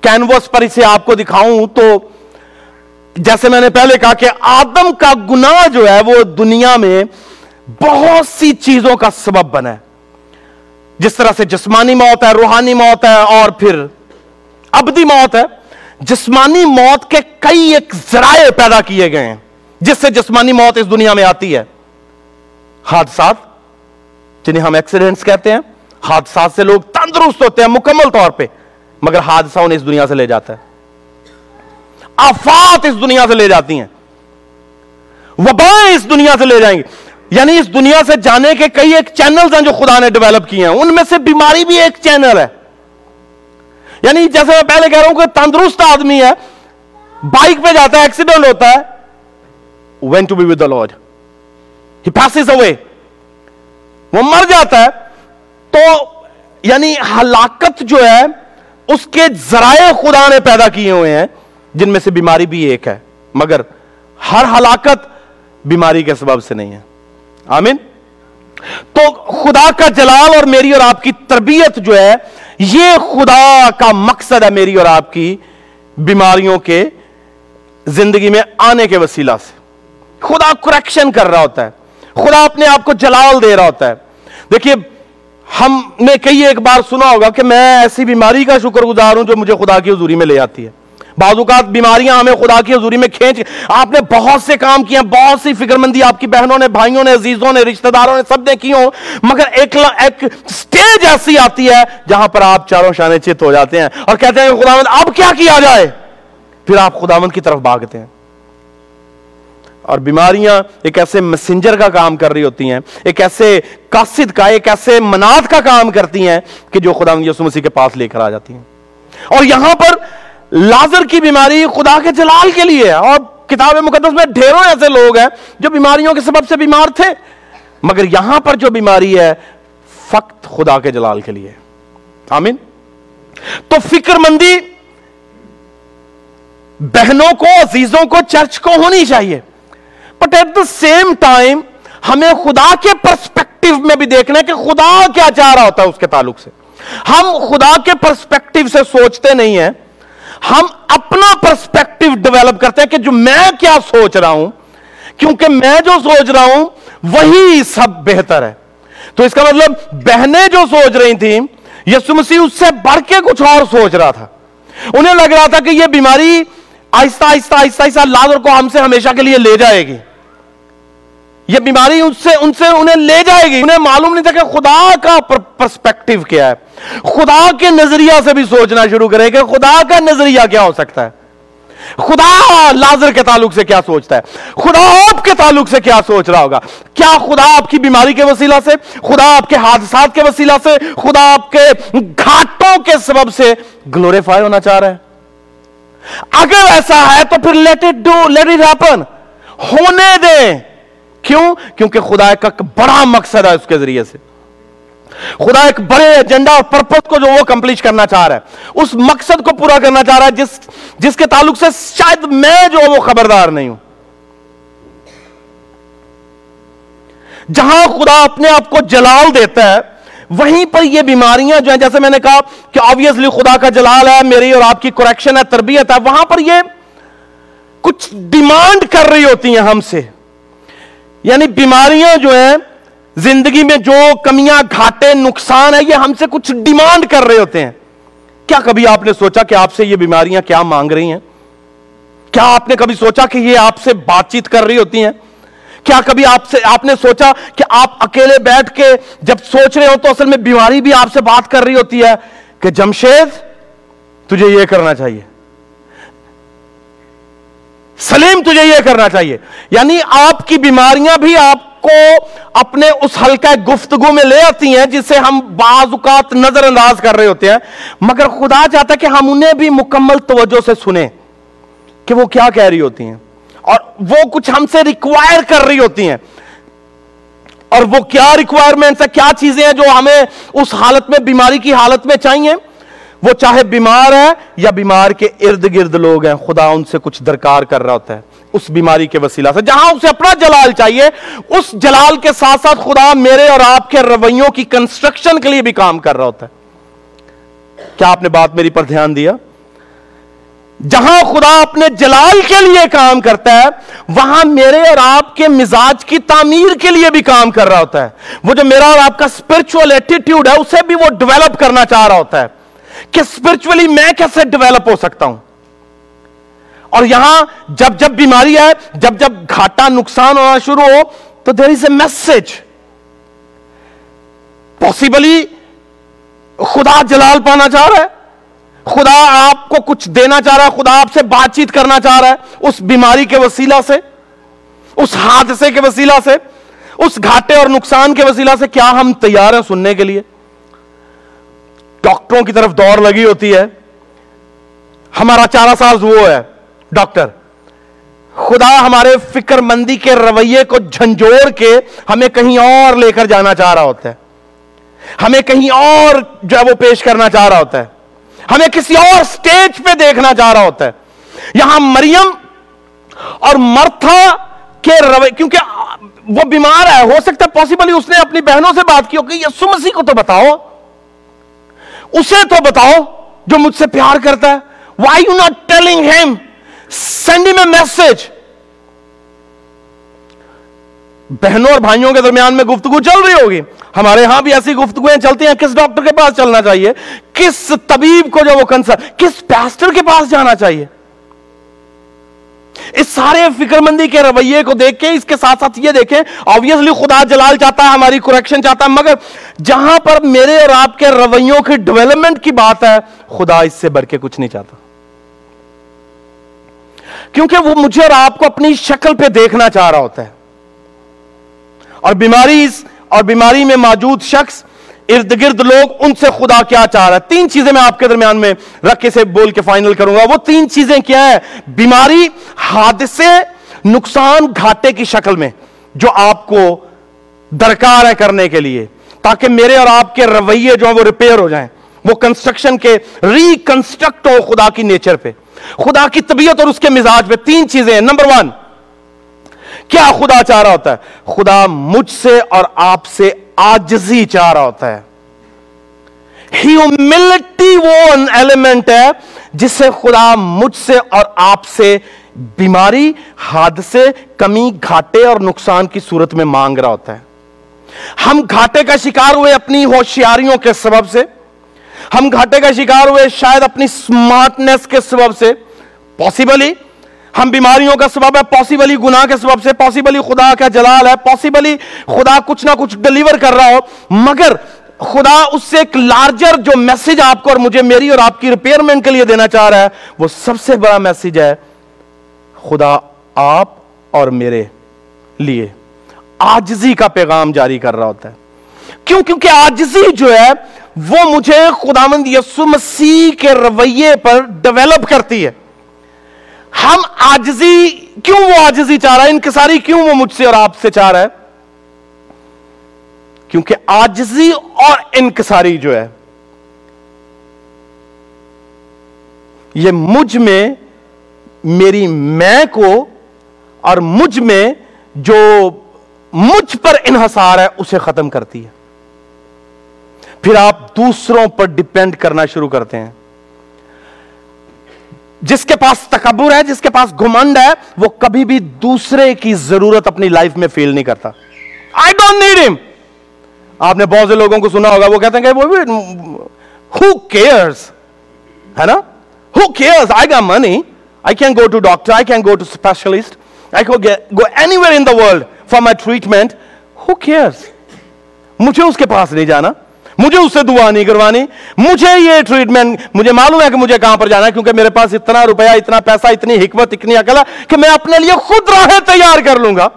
Speaker 1: کینوس پر اسے آپ کو دکھاؤں تو جیسے میں نے پہلے کہا کہ آدم کا گناہ جو ہے وہ دنیا میں بہت سی چیزوں کا سبب بنا ہے۔ جس طرح سے جسمانی موت ہے، روحانی موت ہے اور پھر ابدی موت ہے۔ جسمانی موت کے کئی ایک ذرائع پیدا کیے گئے ہیں، جس سے جسمانی موت اس دنیا میں آتی ہے۔ حادثات، جنہیں ہم ایکسیڈنٹس کہتے ہیں، حادثات سے لوگ تندرست ہوتے ہیں مکمل طور پہ۔ مگر حادثہ انہیں اس دنیا سے لے جاتا ہے۔ آفات اس دنیا سے لے جاتی ہیں۔ وبائیں اس دنیا سے لے جائیں گی یعنی اس دنیا سے جانے کے کئی ایک چینلز ہیں جو خدا نے ڈیولپ کیے ہیں۔ ان میں سے بیماری بھی ایک چینل ہے۔ یعنی جیسے میں پہلے کہہ رہا ہوں کہ تندرست آدمی ہے بائک پہ جاتا ہے ایکسیڈنٹ ہوتا ہے۔ When to be with the Lord he passes away وہ مر جاتا ہے۔ تو یعنی ہلاکت جو ہے اس کے ذرائع خدا نے پیدا کیے ہوئے ہیں، جن میں سے بیماری بھی ایک ہے، مگر ہر ہلاکت بیماری کے سبب سے نہیں ہے۔ آمین؟ تو خدا کا جلال اور میری اور آپ کی تربیت جو ہے، یہ خدا کا مقصد ہے میری اور آپ کی بیماریوں کے زندگی میں آنے کے وسیلہ سے۔ خدا کریکشن کر رہا ہوتا ہے، خدا اپنے آپ کو جلال دے رہا ہوتا ہے۔ دیکھیے ہم نے کئی ایک بار سنا ہوگا کہ میں ایسی بیماری کا شکر گزار ہوں جو مجھے خدا کی حضوری میں لے آتی ہے۔ بعض اوقات بیماریاں ہمیں خدا کی حضوری میں کھینچ، آپ نے بہت سے کام کیے بہت سی فکر مندی آپ کی بہنوں نے، بھائیوں نے، عزیزوں نے، رشتہ داروں نے، سب نے کی ہوں، مگر ایک ایک سٹیج ایسی آتی ہے جہاں پر آپ چاروں شانے چت ہو جاتے ہیں اور کہتے ہیں خدا مند اب کیا کیا جائے؟ پھر آپ خدا مند کی طرف بھاگتے ہیں۔ اور بیماریاں ایک ایسے مسنجر کا کام کر رہی ہوتی ہیں، ایک ایسے قاصد کا، ایک ایسے منات کا کام کرتی ہیں کہ جو خدا یسو مسیح کے پاس لے کر آ جاتی ہیں۔ اور یہاں پر لازر کی بیماری خدا کے جلال کے لیے اور کتاب مقدس میں ڈھیروں ایسے لوگ ہیں جو بیماریوں کے سبب سے بیمار تھے، مگر یہاں پر جو بیماری ہے، فقط خدا کے جلال کے لیے۔ آمین۔ تو فکر مندی بہنوں کو، عزیزوں کو، چرچ کو ہونی چاہیے۔ But at the same time ہمیں خدا کے پرسپیکٹو میں بھی دیکھنا ہے کہ خدا کیا چاہ رہا ہوتا ہے اس کے تعلق سے۔ ہم خدا کے پرسپیکٹو سے سوچتے نہیں ہیں۔ ہم اپنا پرسپیکٹو ڈیولپ کرتے ہیں کہ جو میں کیا سوچ رہا ہوں، کیونکہ میں جو سوچ رہا ہوں، وہی سب بہتر ہے۔ تو اس کا مطلب بہنیں جو سوچ رہی تھیں یسو مسیح اس سے بڑھ کے کچھ اور سوچ رہا تھا۔ انہیں لگ رہا تھا کہ یہ بیماری آہستہ آہستہ آہستہ آہستہ لازر کو ہم سے ہمیشہ کے لیے لے جائے گی۔ یہ بیماری ان سے ان سے انہیں لے جائے گی۔ انہیں معلوم نہیں تھا کہ خدا کا پرسپیکٹو کیا ہے۔ خدا کے نظریہ سے بھی سوچنا شروع کرے کہ خدا کا نظریہ کیا ہو سکتا ہے۔ خدا لازر کے تعلق سے کیا سوچتا ہے؟ خدا آپ کے تعلق سے کیا سوچ رہا ہوگا؟ کیا خدا آپ کی بیماری کے وسیلہ سے؟ خدا آپ کے حادثات کے وسیلہ سے؟ خدا آپ کے گھاٹوں کے سبب سے گلوریفائی ہونا چاہ رہا ہے۔ اگر ایسا ہے تو پھر let it do let it happen ہونے دیں۔ کیوں؟ کیونکہ خدا ایک بڑا مقصد ہے اس کے ذریعے سے۔ خدا ایک بڑے ایجنڈا اور پرپس کو جو وہ کمپلیٹ کرنا چاہ رہا ہے۔ اس مقصد کو پورا کرنا چاہ رہا ہے، جس جس کے تعلق سے شاید میں جو وہ خبردار نہیں ہوں۔ جہاں خدا اپنے آپ کو جلال دیتا ہے، وہیں پر یہ بیماریاں جو ہیں، جیسے میں نے کہا کہ آبویسلی خدا کا جلال ہے، میری اور آپ کی کریکشن ہے، تربیت ہے، وہاں پر یہ کچھ ڈیمانڈ کر رہی ہوتی ہیں ہم سے۔ یعنی بیماریاں جو ہیں، زندگی میں جو کمیاں، گھاٹے، نقصان ہے یہ ہم سے کچھ ڈیمانڈ کر رہے ہوتے ہیں۔ کیا کبھی آپ نے سوچا کہ آپ سے یہ بیماریاں کیا مانگ رہی ہیں؟ کیا آپ نے کبھی سوچا کہ یہ آپ سے بات چیت کر رہی ہوتی ہیں؟ کیا کبھی آپ سے، آپ نے سوچا کہ آپ اکیلے بیٹھ کے جب سوچ رہے ہو تو اصل میں بیماری بھی آپ سے بات کر رہی ہوتی ہے کہ جمشید، تجھے یہ کرنا چاہیے۔ سلیم تجھے یہ کرنا چاہیے۔ یعنی آپ کی بیماریاں بھی آپ کو اپنے اس ہلکا گفتگو میں لے آتی ہیں جسے ہم بعض اوقات نظر انداز کر رہے ہوتے ہیں۔ مگر خدا چاہتا ہے کہ ہم انہیں بھی مکمل توجہ سے سنیں کہ وہ کیا کہہ رہی ہوتی ہیں۔ اور وہ کچھ ہم سے ریکوائر کر رہی ہوتی ہیں۔ اور وہ کیا ریکوائرمنٹ ہے کیا چیزیں ہیں جو ہمیں اس حالت میں، بیماری کی حالت میں چاہیے؟ وہ چاہے بیمار ہے یا بیمار کے ارد گرد لوگ ہیں، خدا ان سے کچھ درکار کر رہا ہوتا ہے۔ اس بیماری کے وسیلہ سے، جہاں اسے اپنا جلال چاہیے، اس جلال کے ساتھ ساتھ خدا میرے اور آپ کے رویوں کی کنسٹرکشن کے لیے بھی کام کر رہا ہوتا ہے۔ کیا آپ نے بات میری پر دھیان دیا؟ جہاں خدا اپنے جلال کے لیے کام کرتا ہے، وہاں میرے اور آپ کے مزاج کی تعمیر کے لیے بھی کام کر رہا ہوتا ہے۔ وہ جو میرا اور آپ کا اسپرچل ایٹیٹیوڈ ہے، اسے بھی وہ ڈیولپ کرنا چاہ رہا ہوتا ہے۔ کہ اسپرچولی میں کیسے ڈیولپ ہو سکتا ہوں؟ اور یہاں جب جب بیماری ہے جب جب گھاٹا نقصان ہونا شروع ہو، تو دیر از اے میسج پاسبلی خدا جلال پانا چاہ رہا ہے، خدا آپ کو کچھ دینا چاہ رہا ہے، خدا آپ سے بات چیت کرنا چاہ رہا ہے، اس بیماری کے وسیلہ سے، اس حادثے کے وسیلہ سے، اس گھاٹے اور نقصان کے وسیلہ سے کیا ہم تیار ہیں سننے کے لیے؟ ڈاکٹروں کی طرف دور لگی ہوتی ہے۔ ہمارا چارہ ساز وہ ہے، ڈاکٹر، خدا ہمارے فکر مندی کے رویے کو جھنجھوڑ کے ہمیں کہیں اور لے کر جانا چاہ رہا ہوتا ہے۔ ہمیں کہیں اور جو ہے وہ پیش کرنا چاہ رہا ہوتا ہے۔ ہمیں کسی اور سٹیج پہ دیکھنا چاہ رہا ہوتا ہے۔ یہاں مریم اور مرتھا کے روے کیونکہ وہ بیمار ہے، ہو سکتا ہے پاسبلی اس نے اپنی بہنوں سے بات کی ہوگی یسو مسیح کو تو بتاؤ۔ اسے تو بتاؤ جو مجھ سے پیار کرتا ہے۔ Why you not telling him send a message بہنوں اور بھائیوں کے درمیان میں گفتگو چل رہی ہوگی۔ ہمارے ہاں بھی ایسی گفتگویں چلتی ہیں، کس ڈاکٹر کے پاس چلنا چاہیے؟ کس طبیب کو جو وہ کنسر کس پیسٹر کے پاس جانا چاہیے؟ اس سارے فکر مندی کے رویے کو دیکھ کے اس کے ساتھ ساتھ یہ دیکھیں آبویسلی خدا جلال چاہتا ہے، ہماری کریکشن چاہتا ہے، مگر جہاں پر میرے اور آپ کے رویوں کی ڈیولپمنٹ کی بات ہے، خدا اس سے بڑھ کے کچھ نہیں چاہتا۔ کیونکہ وہ مجھے اور آپ کو اپنی شکل پہ دیکھنا چاہ رہا ہوتا ہے۔ اور بیماری اور بیماری میں موجود شخص ارد گرد لوگ ان سے خدا کیا چاہ رہا ہے؟ تین چیزیں میں آپ کے درمیان میں رکھ کے سے بول کے فائنل کروں گا۔ وہ تین چیزیں کیا ہے بیماری، حادثے، نقصان گھاٹے کی شکل میں، جو آپ کو درکار ہے کرنے کے لیے۔ تاکہ میرے اور آپ کے رویے جو ہیں وہ ریپیئر ہو جائیں۔ وہ کنسٹرکشن کے ریکنسٹرکٹ ہو خدا کی نیچر پہ۔ خدا کی طبیعت اور اس کے مزاج پہ تین چیزیں ہیں۔ نمبر ون کیا خدا چاہ رہا ہوتا ہے؟ خدا مجھ سے اور آپ سے آجزی چاہ رہا ہوتا ہے۔ ہیوملٹی وہ ایلیمنٹ ہے جس سے خدا مجھ سے اور آپ سے بیماری، حادثے، کمی، گھاٹے اور نقصان کی صورت میں مانگ رہا ہوتا ہے۔ ہم گھاٹے کا شکار ہوئے اپنی ہوشیاریوں کے سبب سے۔ ہم گھاٹے کا شکار ہوئے شاید اپنی سمارٹنس کے سبب سے۔ پاسبلی ہم بیماریوں کا سبب ہے پاسبلی گناہ کے سبب سے پاسبلی خدا کا جلال ہے پاسبلی خدا کچھ نہ کچھ ڈلیور کر رہا ہو، مگر خدا اس سے ایک لارجر جو میسج آپ کو اور مجھے میری اور آپ کی ریپیئرمنٹ کے لیے دینا چاہ رہا ہے، وہ سب سے بڑا میسج ہے، خدا آپ اور میرے لیے آجزی کا پیغام جاری کر رہا ہوتا ہے۔ کیوں؟ کیونکہ آجزی جو ہے، وہ مجھے خداوند یسو مسیح کے رویے پر ڈیولپ کرتی ہے۔ ہم آجزی کیوں وہ آجزی چاہ رہا ہے انکساری کیوں وہ مجھ سے اور آپ سے چاہ رہا ہے کیونکہ آجزی اور انکساری جو ہے، یہ مجھ میں میری میں کو اور مجھ میں جو مجھ پر انحصار ہے، اسے ختم کرتی ہے۔ پھر آپ دوسروں پر ڈپینڈ کرنا شروع کرتے ہیں۔ جس کے پاس تکبر ہے، جس کے پاس گھمنڈ ہے، وہ کبھی بھی دوسرے کی ضرورت اپنی لائف میں فیل نہیں کرتا۔ آئی ڈونٹ نیڈ ہم آپ نے بہت سے لوگوں کو سنا ہوگا، وہ کہتے ہیں کہ وہ ہو کیئرس ہے نا؟ Who cares I got money I can go to doctor I can go to specialist I go anywhere in the world for my treatment who cares مجھے اس کے پاس نہیں جانا۔ مجھے اس سے دعا نہیں کروانی۔ مجھے یہ ٹریٹمنٹ مجھے معلوم ہے کہ مجھے کہاں پر جانا ہے، کیونکہ میرے پاس اتنا روپیہ، اتنا پیسہ، اتنی حکمت، اتنی عقل ہے کہ میں اپنے لیے خود راہیں تیار کر لوں گا۔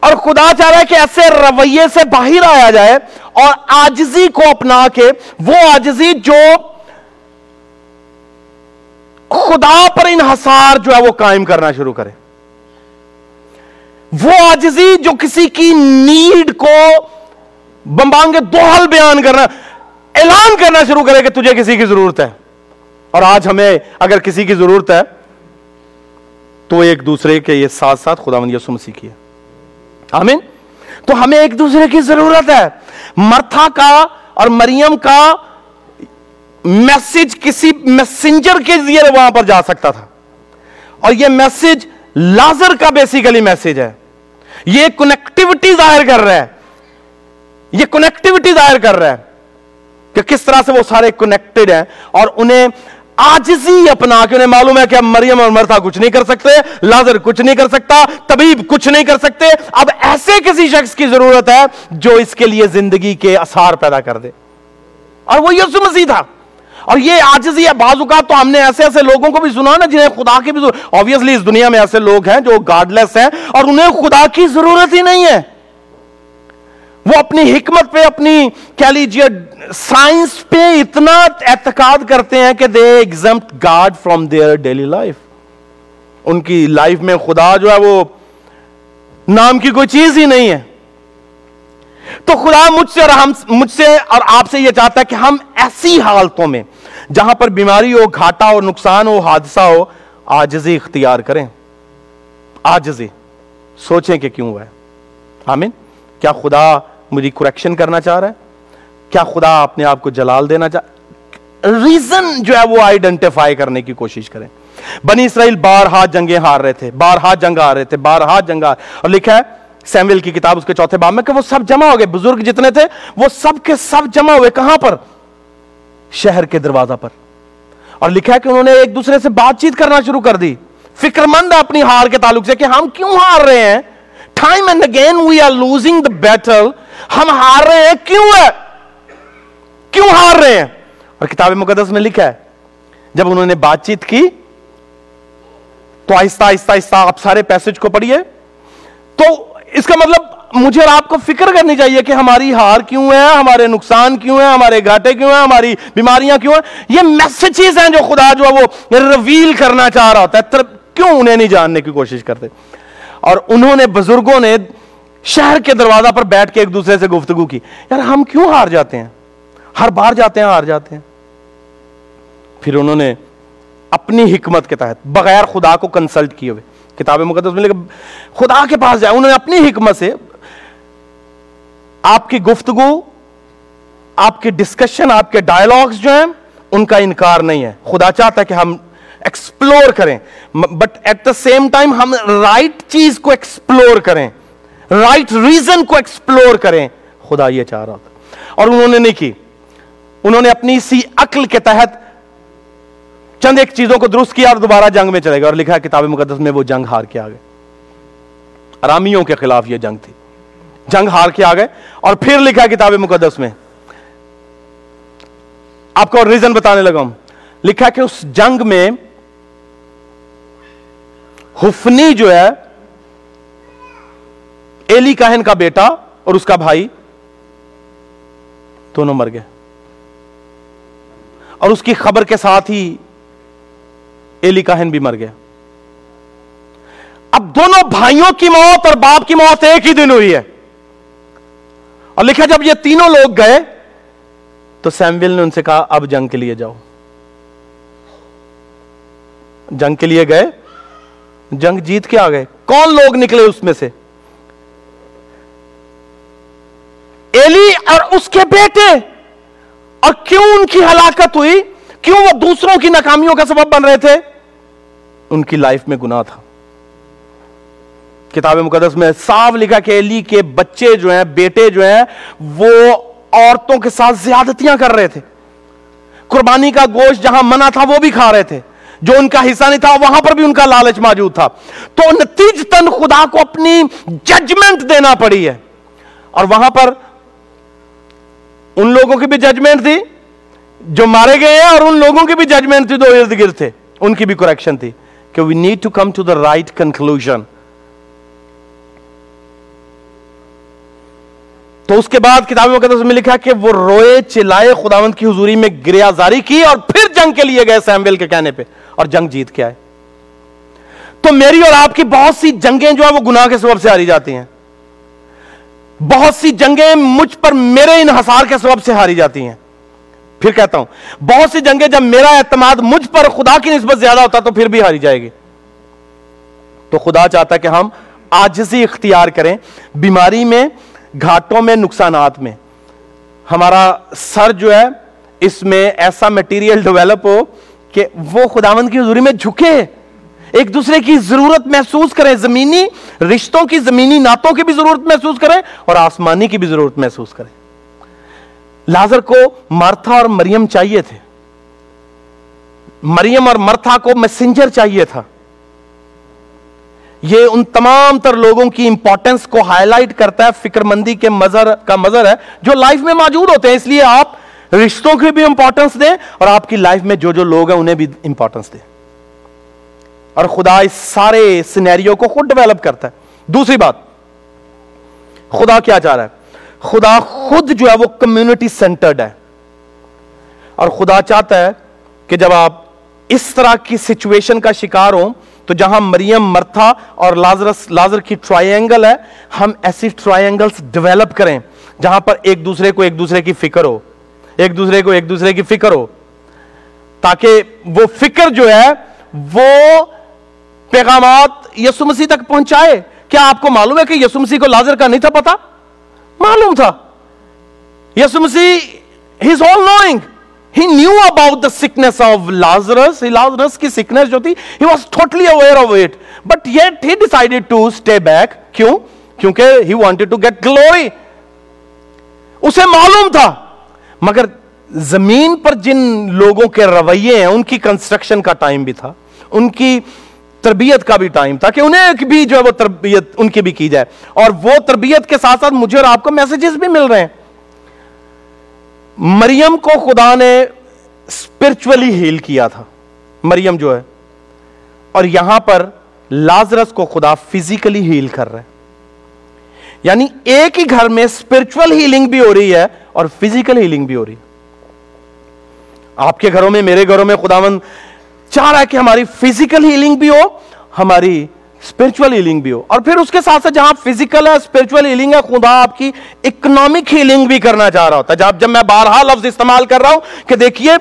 Speaker 1: اور خدا چاہ رہا ہے کہ ایسے رویے سے باہر آیا جائے اور آجزی کو اپنا کے، وہ آجزی جو خدا پر انحصار جو ہے وہ قائم کرنا شروع کرے۔ وہ آجزی جو کسی کی نیڈ کو بمبانگے دوہل بیان کرنا، اعلان کرنا شروع کرے کہ تجھے کسی کی ضرورت ہے۔ اور آج ہمیں اگر کسی کی ضرورت ہے، تو ایک دوسرے کے یہ ساتھ ساتھ خدا مند یسو مسیح کی ہے۔ آمین۔ تو ہمیں ایک دوسرے کی ضرورت ہے۔ مرتھا کا اور مریم کا میسج کسی میسنجر کے ذریعے وہاں پر جا سکتا تھا۔ اور یہ میسج لازر کا بیسیکلی میسج ہے۔ یہ کنیکٹیوٹی ظاہر کر رہا ہے۔ یہ کنیکٹیوٹی ظاہر کر رہا ہے کہ کس طرح سے وہ سارے کنیکٹڈ ہیں اور انہیں آجزی اپنا کہ انہیں معلوم ہے کہ اب مریم اور مرتا کچھ نہیں کر سکتے، لازر کچھ نہیں کر سکتا، طبیب کچھ نہیں کر سکتے۔ اب ایسے کسی شخص کی ضرورت ہے جو اس کے لیے زندگی کے اثار پیدا کر دے۔ اور وہ یسو مسیح تھا۔ اور یہ آجزی ہے۔ بعض اوقات تو ہم نے ایسے ایسے لوگوں کو بھی سنا نا جنہیں خدا کی بھی آبویسلی اس دنیا میں ایسے لوگ ہیں جو گارڈلیس ہیں اور انہیں خدا کی ضرورت ہی نہیں ہے۔ وہ اپنی حکمت پہ، اپنی کہہ لیجیے، سائنس پہ اتنا اعتقاد کرتے ہیں کہ they exempt God from their daily life ان کی لائف میں خدا جو ہے وہ نام کی کوئی چیز ہی نہیں ہے۔ تو خدا مجھ سے اور ہم، مجھ سے اور آپ سے یہ چاہتا ہے کہ ہم ایسی حالتوں میں، جہاں پر بیماری ہو، گھاٹا ہو، نقصان ہو، حادثہ ہو، آجزی اختیار کریں۔ آجزی۔ سوچیں کہ کیوں ہے۔ آمین۔ کیا خدا مجھے کریکشن کرنا چاہ رہا ہے؟ کیا خدا اپنے آپ کو جلال دینا چاہ ریزن جو ہے وہ آئیڈینٹیفائی کرنے کی کوشش کریں۔ بنی اسرائیل بارہا جنگیں ہار رہے تھے بارہا جنگ آ رہے تھے بارہا جنگ اور لکھا ہے سیمویل کی کتاب اس کے چوتھے باب میں کہ وہ سب جمع ہو گئے۔ بزرگ جتنے تھے، وہ سب کے سب جمع ہوئے۔ کہاں پر؟ شہر کے دروازہ پر۔ اور لکھا ہے کہ انہوں نے ایک دوسرے سے بات چیت کرنا شروع کر دی۔ فکر مند اپنی ہار کے تعلق سے کہ ہم کیوں ہار رہے ہیں؟ Time and again we are losing the battle ہم ہار رہے ہیں، کیوں ہے؟ کیوں ہار رہے ہیں؟ اور کتاب مقدس میں لکھا ہے، جب انہوں نے بات چیت کی، تو آہستہ آہستہ آہستہ آپ سارے پیسج کو پڑھیے۔ تو اس کا مطلب مجھے اور آپ کو فکر کرنی چاہیے کہ ہماری ہار کیوں ہے، ہمارے نقصان کیوں ہیں، ہمارے گھاٹے کیوں ہیں، ہماری بیماریاں کیوں ہیں؟ یہ میسجز ہیں جو خدا جو ہے وہ ریویل کرنا چاہ رہا ہوتا ہے۔ کیوں انہیں نہیں جاننے کی کوشش کرتے؟ اور انہوں نے بزرگوں نے شہر کے دروازہ پر بیٹھ کے ایک دوسرے سے گفتگو کی۔ یار ہم کیوں ہار جاتے ہیں؟ ہر بار جاتے ہیں، ہار جاتے ہیں۔ پھر انہوں نے اپنی حکمت کے تحت بغیر خدا کو کنسلٹ کیے ہوئے، کتاب مقدس میں خدا کے پاس جائے۔ انہوں نے اپنی حکمت سے آپ کی گفتگو، آپ کی ڈسکشن آپ کے ڈائلگس جو ہیں، ان کا انکار نہیں ہے۔ خدا چاہتا ہے کہ ہم ایکسپلور کریں۔ But at the same time ہم رائٹ چیز کو ایکسپلور کریں۔ رائٹ ریزن کو ایکسپلور کریں۔ خدا یہ چاہ رہا تھا۔ اور انہوں نے نہیں کی۔ انہوں نے اپنی سی عقل کے تحت چند ایک چیزوں کو درست کیا اور دوبارہ جنگ میں چلے گا اور لکھا کتاب مقدس میں وہ جنگ ہار کے آگے ارامیوں کے خلاف یہ جنگ تھی۔ جنگ ہار کے آگے اور پھر لکھا کتاب مقدس میں۔ آپ کو ریزن بتانے لگا ہوں۔ لکھا کہ اس جنگ میں حفنی جو ہے ایلی کاہن کا بیٹا اور اس کا بھائی، دونوں مر گئے۔ اور اس کی خبر کے ساتھ ہی ایلی کاہن بھی مر گیا۔ اب دونوں بھائیوں کی موت اور باپ کی موت ایک ہی دن ہوئی ہے۔ اور لکھا جب یہ تینوں لوگ گئے، تو سیمویل نے ان سے کہا، اب جنگ کے لیے جاؤ۔ جنگ کے لیے گئے، جنگ جیت کے آ گئے۔ کون لوگ نکلے اس میں سے؟ ایلی اور اس کے بیٹے۔ اور کیوں ان کی ہلاکت ہوئی؟ کیوں وہ دوسروں کی ناکامیوں کا سبب بن رہے تھے؟ ان کی لائف میں گناہ تھا۔ کتاب مقدس میں صاف لکھا کہ ایلی کے بچے جو ہیں، بیٹے جو ہیں، وہ عورتوں کے ساتھ زیادتیاں کر رہے تھے۔ قربانی کا گوشت جہاں منع تھا، وہ بھی کھا رہے تھے۔ جو ان کا حصہ نہیں تھا، وہاں پر بھی ان کا لالچ موجود تھا۔ تو نتیجتاً خدا کو اپنی ججمنٹ دینا پڑی ہے۔ اور وہاں پر ان لوگوں کی بھی ججمنٹ تھی، جو مارے گئے ہیں اور ان لوگوں کی بھی ججمنٹ تھی دو ارد گرد تھے، ان کی بھی کریکشن تھی کہ we need to come to the right conclusion تو اس کے بعد کتاب مقدس میں لکھا کہ وہ روئے، چلائے خداوند کی حضوری میں گریا زاری کی اور پھر جنگ کے لیے گئے سیمویل کے کہنے پہ اور جنگ جیت کے آئے۔ تو میری اور آپ کی بہت سی جنگیں جو ہیں، وہ گناہ کے سبب سے ہاری جاتی ہیں۔ بہت سی جنگیں مجھ پر میرے انحصار کے سبب سے ہاری جاتی ہیں۔ پھر کہتا ہوں، بہت سی جنگیں جب میرا اعتماد مجھ پر خدا کی نسبت زیادہ ہوتا تو پھر بھی ہاری جائے گی۔ تو خدا چاہتا ہے کہ ہم آجزی اختیار کریں بیماری میں، گھاٹوں میں، نقصانات میں۔ ہمارا سر جو ہے، اس میں ایسا میٹیریل ڈیولپ ہو کہ وہ خداوند کی حضوری میں جھکے۔ ایک دوسرے کی ضرورت محسوس کریں، زمینی رشتوں کی، زمینی ناتوں کی بھی ضرورت محسوس کریں اور آسمانی کی بھی ضرورت محسوس کریں۔ لازر کو مرتھا اور مریم چاہیے تھے۔ مریم اور مرتھا کو میسنجر چاہیے تھا۔ یہ ان تمام تر لوگوں کی امپورٹنس کو ہائی لائٹ کرتا ہے فکر مندی کے مظہر کا مظہر ہے، جو لائف میں موجود ہوتے ہیں۔ اس لیے آپ رشتوں کی بھی امپورٹنس دیں اور آپ کی لائف میں جو جو لوگ ہیں، انہیں بھی امپورٹنس دیں۔ اور خدا اس سارے سینیریو کو خود ڈیولپ کرتا ہے۔ دوسری بات، خدا کیا چاہ رہا ہے؟ خدا خود جو ہے وہ کمیونٹی سینٹرڈ ہے۔ اور خدا چاہتا ہے کہ جب آپ اس طرح کی سچویشن کا شکار ہوں، تو جہاں مریم مرتھا اور لازرس، لازر کی ٹرائی اینگل ہے، ہم ایسی ٹرائی اینگلس ڈیولپ کریں جہاں پر ایک دوسرے کو ایک دوسرے کی فکر ہو۔ ایک دوسرے کو ایک دوسرے کی فکر ہو۔ تاکہ وہ فکر جو ہے، وہ پیغامات یسو مسیح تک پہنچائے کیا آپ کو معلوم ہے کہ یسو مسیح کو لازر کا نہیں تھا پتا معلوم تھا Yesu Masih his all knowing He knew about the sickness of Lazarus. Lazarus کی sickness جو تھی، he was totally aware of it. But yet he decided to stay back. کیوں؟ کیونکہ he wanted to get glory. اسے معلوم تھا مگر زمین پر جن لوگوں کے رویے ہیں، ان کی کنسٹرکشن کا ٹائم بھی تھا ان کی تربیت کا بھی ٹائم تھا کہ انہیں بھی جو ہے وہ تربیت ان کی بھی کی جائے۔ اور وہ تربیت کے ساتھ ساتھ مجھے اور آپ کو میسیجز بھی مل رہے ہیں۔ مریم کو خدا نے اسپرچولی ہیل کیا تھا۔ مریم جو ہے۔ اور یہاں پر لازرس کو خدا فزیکلی ہیل کر رہا ہے۔ یعنی ایک ہی گھر میں اسپرچل ہیلنگ بھی ہو رہی ہے اور فزیکل ہیلنگ بھی ہو رہی ہے۔ آپ کے گھروں میں، میرے گھروں میں خداون چاہ رہا ہے کہ ہماری فزیکل ہیلنگ بھی ہو، ہماری اسپرچل ہیلنگ بھی ہو۔ اور پھر اس کے ساتھ ساتھ جہاں فزیکل ہے اسپرچل ہیلنگ ہے، خدا آپ کی اکنامک ہیلنگ بھی کرنا چاہ رہا ہوتا ہے۔ جب جب میں بارہا لفظ استعمال کر رہا ہوں کہ دیکھیے،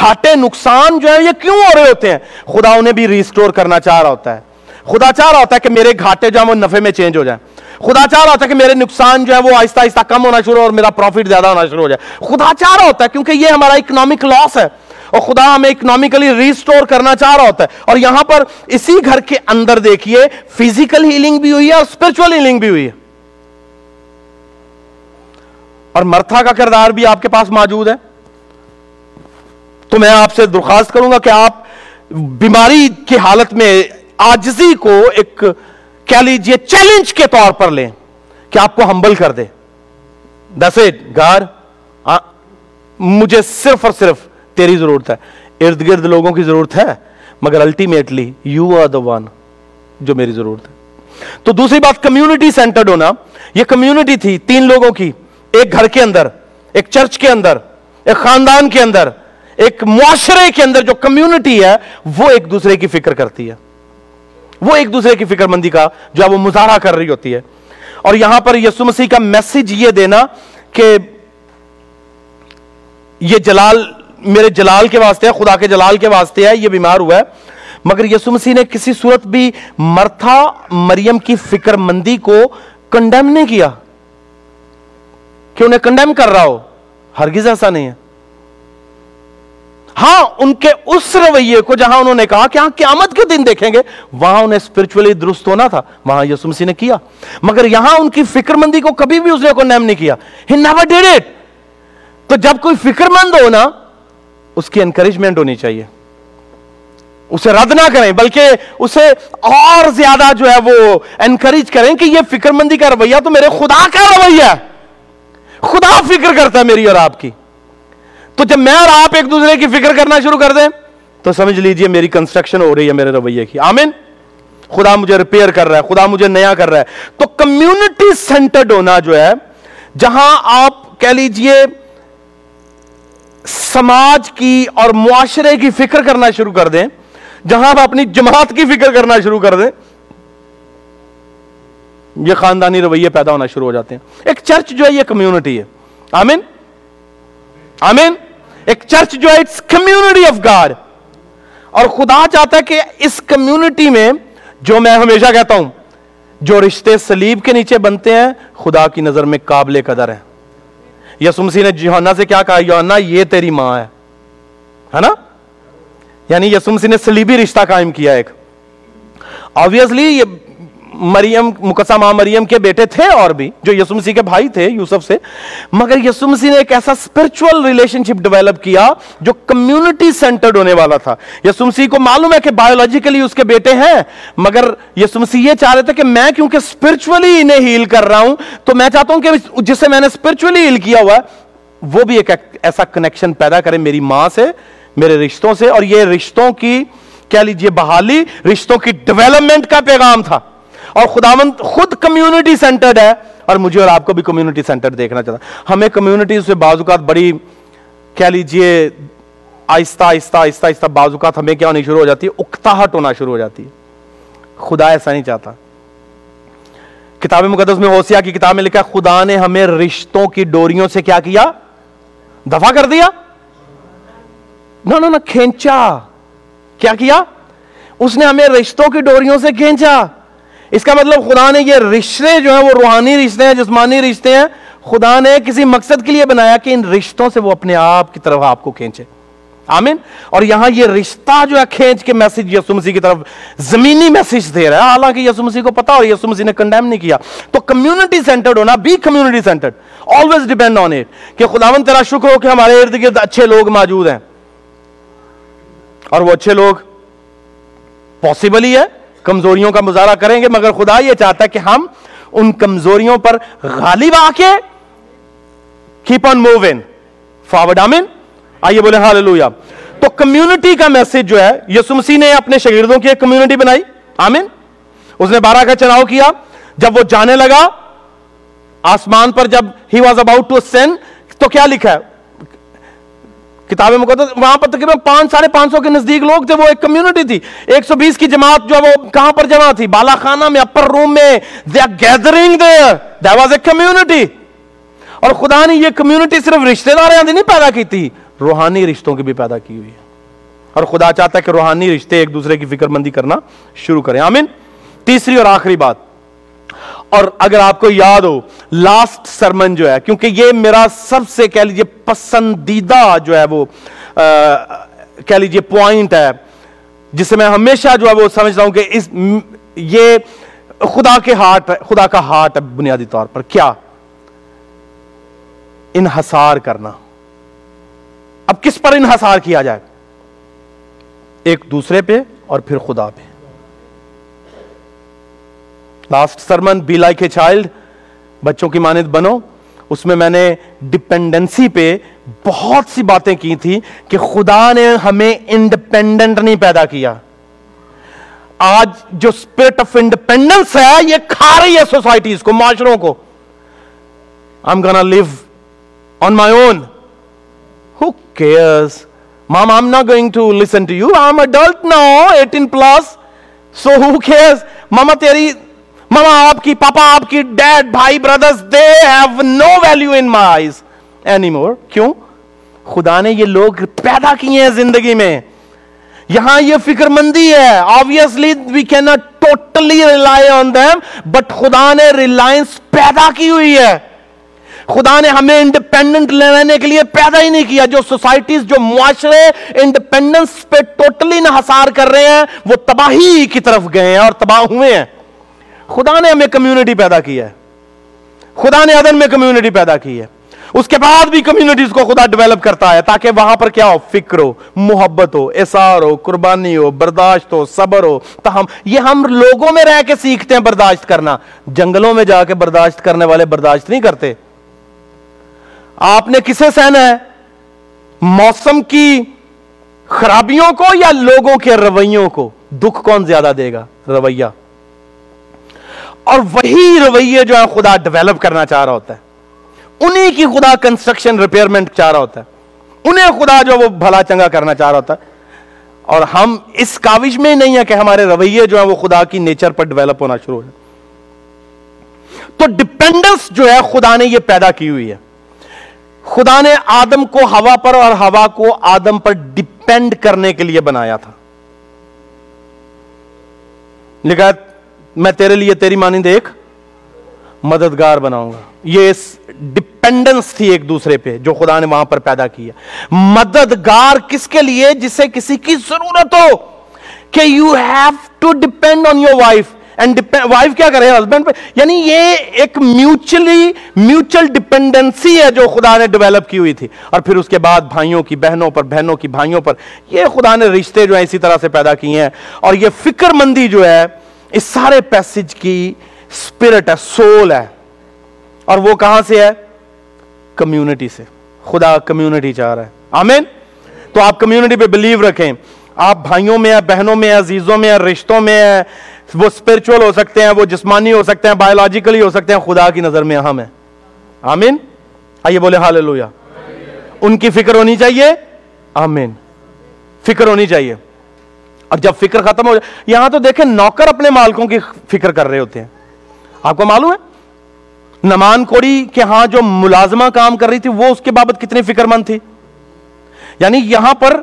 Speaker 1: گھاٹے نقصان جو ہے یہ کیوں ہو رہے ہوتے ہیں؟ خدا انہیں بھی ریسٹور کرنا چاہ رہا ہوتا ہے۔ خدا چاہ رہا ہوتا ہے کہ میرے گھاٹے جو ہیں، وہ نفے میں چینج ہو جائیں۔ خدا چاہ رہا ہوتا ہے کہ میرے نقصان جو ہے وہ آہستہ آہستہ کم ہونا شروع ہو اور میرا پروفٹ زیادہ ہونا شروع ہو جائے۔ خدا چاہ رہا ہوتا ہے کیونکہ یہ ہمارا اکنامک لاس ہے۔ اور خدا ہمیں اکنامیکلی ریسٹور کرنا چاہ رہا ہوتا ہے۔ اور یہاں پر اسی گھر کے اندر دیکھیے فزیکل ہیلنگ بھی ہوئی ہے اور اسپرچل ہیلنگ بھی ہوئی ہے۔ اور مرتھا کا کردار بھی آپ کے پاس موجود ہے۔ تو میں آپ سے درخواست کروں گا کہ آپ بیماری کی حالت میں آجزی کو ایک کہہ لیجیے چیلنج کے طور پر لیں کہ آپ کو ہمبل کر دے۔ دس گار مجھے صرف اور صرف تیری ضرورت ہے۔ ارد گرد لوگوں کی ضرورت ہے، مگر ultimately you are the one جو میری ضرورت ہے۔ تو دوسری بات کمیونٹی سینٹرڈ ہونا۔ یہ کمیونٹی تھی تین لوگوں کی، ایک گھر کے اندر، ایک چرچ کے اندر، ایک خاندان کے اندر، ایک معاشرے کے اندر جو کمیونٹی ہے، وہ ایک دوسرے کی فکر کرتی ہے۔ وہ ایک دوسرے کی فکر مندی کا، جو ہے وہ مظاہرہ کر رہی ہوتی ہے۔ اور یہاں پر یسو مسیح کا میسج یہ دینا کہ یہ جلال میرے جلال کے واسطے ہے، خدا کے جلال کے واسطے ہے، یہ بیمار ہوا ہے۔ مگر یسو مسیح نے کسی صورت بھی مرتھا مریم کی فکر مندی کو کنڈیم نہیں کیا۔ کہ انہیں کنڈیم کر رہا ہو۔ ہرگز ایسا نہیں ہے۔ ہاں ان کے اس رویے کو جہاں انہوں نے کہا کہ ہاں قیامت کے دن دیکھیں گے، وہاں انہیں اسپرچولی درست ہونا تھا۔ وہاں یسو مسیح نے کیا۔ مگر یہاں ان کی فکر مندی کو کبھی بھی اس نے کنڈیم نہیں کیا۔ ہی نیور ڈیڈ اٹ تو جب کوئی فکر مند ہونا اس کی انکریجمنٹ ہونی چاہیے۔ اسے رد نہ کریں، بلکہ اسے اور زیادہ جو ہے وہ انکریج کریں کہ یہ فکر مندی کا رویہ تو میرے خدا کا رویہ خدا فکر کرتا ہے میری اور آپ کی۔ تو جب میں اور آپ ایک دوسرے کی فکر کرنا شروع کر دیں، تو سمجھ لیجیے میری کنسٹرکشن ہو رہی ہے میرے رویے کی۔ آمین۔ خدا مجھے ریپیئر کر رہا ہے، خدا مجھے نیا کر رہا ہے۔ تو کمیونٹی سینٹرڈ ہونا جو ہے، جہاں آپ کہہ لیجیے سماج کی اور معاشرے کی فکر کرنا شروع کر دیں۔ جہاں آپ اپنی جماعت کی فکر کرنا شروع کر دیں۔ یہ خاندانی رویے پیدا ہونا شروع ہو جاتے ہیں۔ ایک چرچ جو ہے، یہ کمیونٹی ہے۔ آمین۔ آمین۔ ایک چرچ جو ہے اٹس کمیونٹی آف گاڈ اور خدا چاہتا ہے کہ اس کمیونٹی میں جو میں ہمیشہ کہتا ہوں، جو رشتے سلیب کے نیچے بنتے ہیں، خدا کی نظر میں قابل قدر ہے یسمسی نے جوہنا سے کیا کہا؟ یوہنا یہ تیری ماں ہے۔ ہے نا؟ یعنی یسمسی نے سلیبی رشتہ قائم کیا ایک۔ آبویسلی یہ مریم مقصہ ماں مریم کے بیٹے تھے اور بھی، جو یسو مسیح کے بھائی تھے یوسف سے. مگر یسو مسیح نے ایک ایسا اسپرچل ریلیشن شپ ڈیولپ کیا جو کمیونٹی سینٹرڈ ہونے والا تھا. یسو مسیح کو معلوم ہے کہ بایولوجیکلی اس کے بیٹے ہیں. مگر یسو مسیح یہ چاہ رہے تھے کہ میں کیونکہ اسپرچولی انہیں ہیل کر رہا ہوں، تو میں چاہتا ہوں کہ جسے میں نے اسپرچولی ہیل کیا ہوا ہے، وہ بھی ایک ایسا کنیکشن پیدا کرے میری ماں سے، میرے رشتوں سے. اور یہ رشتوں کی کہہ لیجیے بحالی، رشتوں کی ڈیولپمنٹ کا پیغام تھا. اور خداوند خود کمیونٹی سینٹرڈ ہے اور مجھے اور آپ کو بھی کمیونٹی سینٹر دیکھنا چاہتا ہمیں کمیونٹی سے بعض اوقات بڑی کہہ لیجیے آہستہ آہستہ آہستہ آہستہ بعض اوقات ہمیں کیا ہونی شروع ہو جاتی ہے؟ اکتاہٹ ہونا شروع ہو جاتی ہے۔ خدا ایسا نہیں چاہتا۔ کتاب مقدس میں ہوسیا کی کتاب میں لکھا خدا نے ہمیں رشتوں کی ڈوریوں سے کیا کیا؟ دفع کر دیا؟ نہ نہ، کھینچا۔ کیا کیا؟ اس نے ہمیں رشتوں کی ڈوریوں سے کھینچا۔ اس کا مطلب خدا نے یہ رشتے جو ہیں وہ روحانی رشتے ہیں، جسمانی رشتے ہیں۔ خدا نے کسی مقصد کے لیے بنایا کہ ان رشتوں سے وہ اپنے آپ کی طرف آپ کو کھینچے۔ آمین۔ اور یہاں یہ رشتہ جو ہے کھینچ کے میسج یسو مسیح کی طرف زمینی میسج دے رہا ہے۔ حالانکہ یسو مسیح کو پتا اور یسو مسیح نے کنڈیم نہیں کیا۔ تو کمیونٹی سینٹرڈ ہونا بھی community centered always depend on it کہ خداون تیرا شکر ہو کہ ہمارے ارد گرد اچھے لوگ موجود ہیں۔ اور وہ اچھے لوگ پاسبل ہی ہے۔ کمزوریوں کا مظاہرہ کریں گے، مگر خدا یہ چاہتا ہے کہ ہم ان کمزوریوں پر غالب آ کے کیپ آن موو فارورڈ آمین. آئیے بولے ہاں تو کمیونٹی کا میسج جو ہے یسمسی نے اپنے شاگردوں کی ایک کمیونٹی بنائی. آمین. اس نے بارہ کا چناؤ کیا. جب وہ جانے لگا، آسمان پر جب he was about to sin تو کیا لکھا ہے؟ کتاب مقدس، وہاں پر تقریباً پانچ، ساڑھے پانچ سو کے نزدیک لوگ تھے، وہ ایک کمیونٹی تھی۔ ایک سو بیس کی جماعت جو وہ کہاں پر جمع تھی؟ بالا خانہ میں اپر روم میں۔ They are gathering there that was a community اور خدا نے یہ کمیونٹی صرف رشتہ دار نہیں پیدا کی تھی، روحانی رشتوں کی بھی پیدا کی ہوئی ہے۔ اور خدا چاہتا ہے کہ روحانی رشتے ایک دوسرے کی فکر مندی کرنا شروع کریں۔ آمین۔ تیسری اور آخری بات۔ اور اگر آپ کو یاد ہو لاسٹ سرمن جو ہے، کیونکہ یہ میرا سب سے کہہ لیجیے پسندیدہ جو ہے وہ کہہ لیجیے پوائنٹ ہے، جسے میں ہمیشہ جو ہے وہ سمجھتا ہوں کہ اس یہ خدا کے ہارٹ خدا کا ہارٹ ہے بنیادی طور پر۔ کیا؟ انحصار کرنا۔ اب کس پر انحصار کیا جائے؟ ایک دوسرے پہ اور پھر خدا پہ۔ Last sermon be like a child بچوں کی مانند بنو. اس میں میں نے ڈپینڈنسی پہ بہت سی باتیں کی تھی کہ خدا نے ہمیں انڈیپینڈنٹ نہیں پیدا کیا. آج جو اسپرٹ آف انڈیپینڈنس ہے، یہ کھا رہی ہے سوسائٹیز کو، معاشروں کو. I am leave on my own who cares mom I am not going to listen to you I am adult now eighteen plus so who cares ماما تیری ماما آپ کی پاپا آپ کی ڈیڈ بھائی brothers they have no value in my eyes anymore کیوں؟ خدا نے یہ لوگ پیدا کیے ہیں زندگی میں. یہاں یہ فکر مندی ہے. Obviously we can not totally rely on them but خدا نے ریلائنس پیدا کی ہوئی ہے. خدا نے ہمیں انڈیپینڈنٹ لینے کے لیے پیدا ہی نہیں کیا. جو سوسائٹیز جو معاشرے انڈیپینڈنس پہ ٹوٹلی نہ حسار کر رہے ہیں، وہ تباہی کی طرف گئے ہیں اور تباہ ہوئے ہیں. خدا نے ہمیں کمیونٹی پیدا کی ہے۔ خدا نے عدن میں کمیونٹی پیدا کی ہے۔ اس کے بعد بھی کمیونٹیز کو خدا ڈیولپ کرتا ہے تاکہ وہاں پر کیا ہو؟ فکر ہو، محبت ہو اثار ہو، قربانی ہو، برداشت ہو، صبر ہو تو ہم یہ ہم لوگوں میں رہ کے سیکھتے ہیں برداشت کرنا۔ جنگلوں میں جا کے برداشت کرنے والے برداشت نہیں کرتے۔ آپ نے کسے سہنا ہے؟ موسم کی خرابیوں کو یا لوگوں کے رویوں کو؟ دکھ کون زیادہ دے گا؟ رویہ۔ اور وہی رویے جو ہے خدا ڈیولپ کرنا چاہ رہا ہوتا ہے۔ انہی کی خدا کنسٹرکشن ریپیئرمنٹ چاہ رہا ہوتا ہے۔ انہیں خدا جو وہ بھلا چنگا کرنا چاہ رہا ہوتا ہے۔ اور ہم اس کاوش میں نہیں ہے کہ ہمارے رویے جو ہیں وہ خدا کی نیچر پر ڈیولپ ہونا شروع ہو جائے۔ تو ڈپینڈنس جو ہے خدا نے یہ پیدا کی ہوئی ہے۔ خدا نے آدم کو ہوا پر اور ہوا کو آدم پر ڈپینڈ کرنے کے لیے بنایا تھا۔ لکھا میں تیرے لیے تیری مانند ایک مددگار بناؤں گا۔ یہ ڈپینڈنس تھی ایک دوسرے پہ جو خدا نے وہاں پر پیدا کیا۔ مددگار کس کے لیے؟ جسے کسی کی ضرورت ہو کہ you have to depend on your wife and wife کیا کرے ہسبینڈ پہ؟ یعنی یہ ایک میوچلی میوچل ڈپینڈنسی ہے جو خدا نے ڈیولپ کی ہوئی تھی۔ اور پھر اس کے بعد بھائیوں کی، بہنوں پر، بہنوں کی بھائیوں پر یہ خدا نے رشتے جو ہیں اسی طرح سے پیدا کیے ہیں۔ اور یہ فکر مندی جو ہے اس سارے پیسج کی اسپرٹ ہے سول ہے۔ اور وہ کہاں سے ہے؟ کمیونٹی سے۔ خدا کمیونٹی چاہ رہا ہے۔ آمین؟ تو آپ کمیونٹی پہ بلیو رکھیں۔ آپ بھائیوں میں ہیں بہنوں میں ہیں عزیزوں میں ہیں رشتوں میں ہیں وہ اسپرچل ہو سکتے ہیں وہ جسمانی ہو سکتے ہیں بایولوجیکلی ہو سکتے ہیں خدا کی نظر میں اہم ہے آمین؟ آئیے بولے حال ان کی فکر ہونی چاہیے؟ آمین۔ فکر ہونی چاہیے۔ اور جب فکر ختم ہو جائے یہاں تو دیکھیں نوکر اپنے مالکوں کی فکر کر رہے ہوتے ہیں۔ آپ کو معلوم ہے؟ نمان کوڑی کے ہاں جو ملازمہ کام کر رہی تھی، وہ اس کے بابت کتنی فکر مند تھی؟ یعنی یہاں پر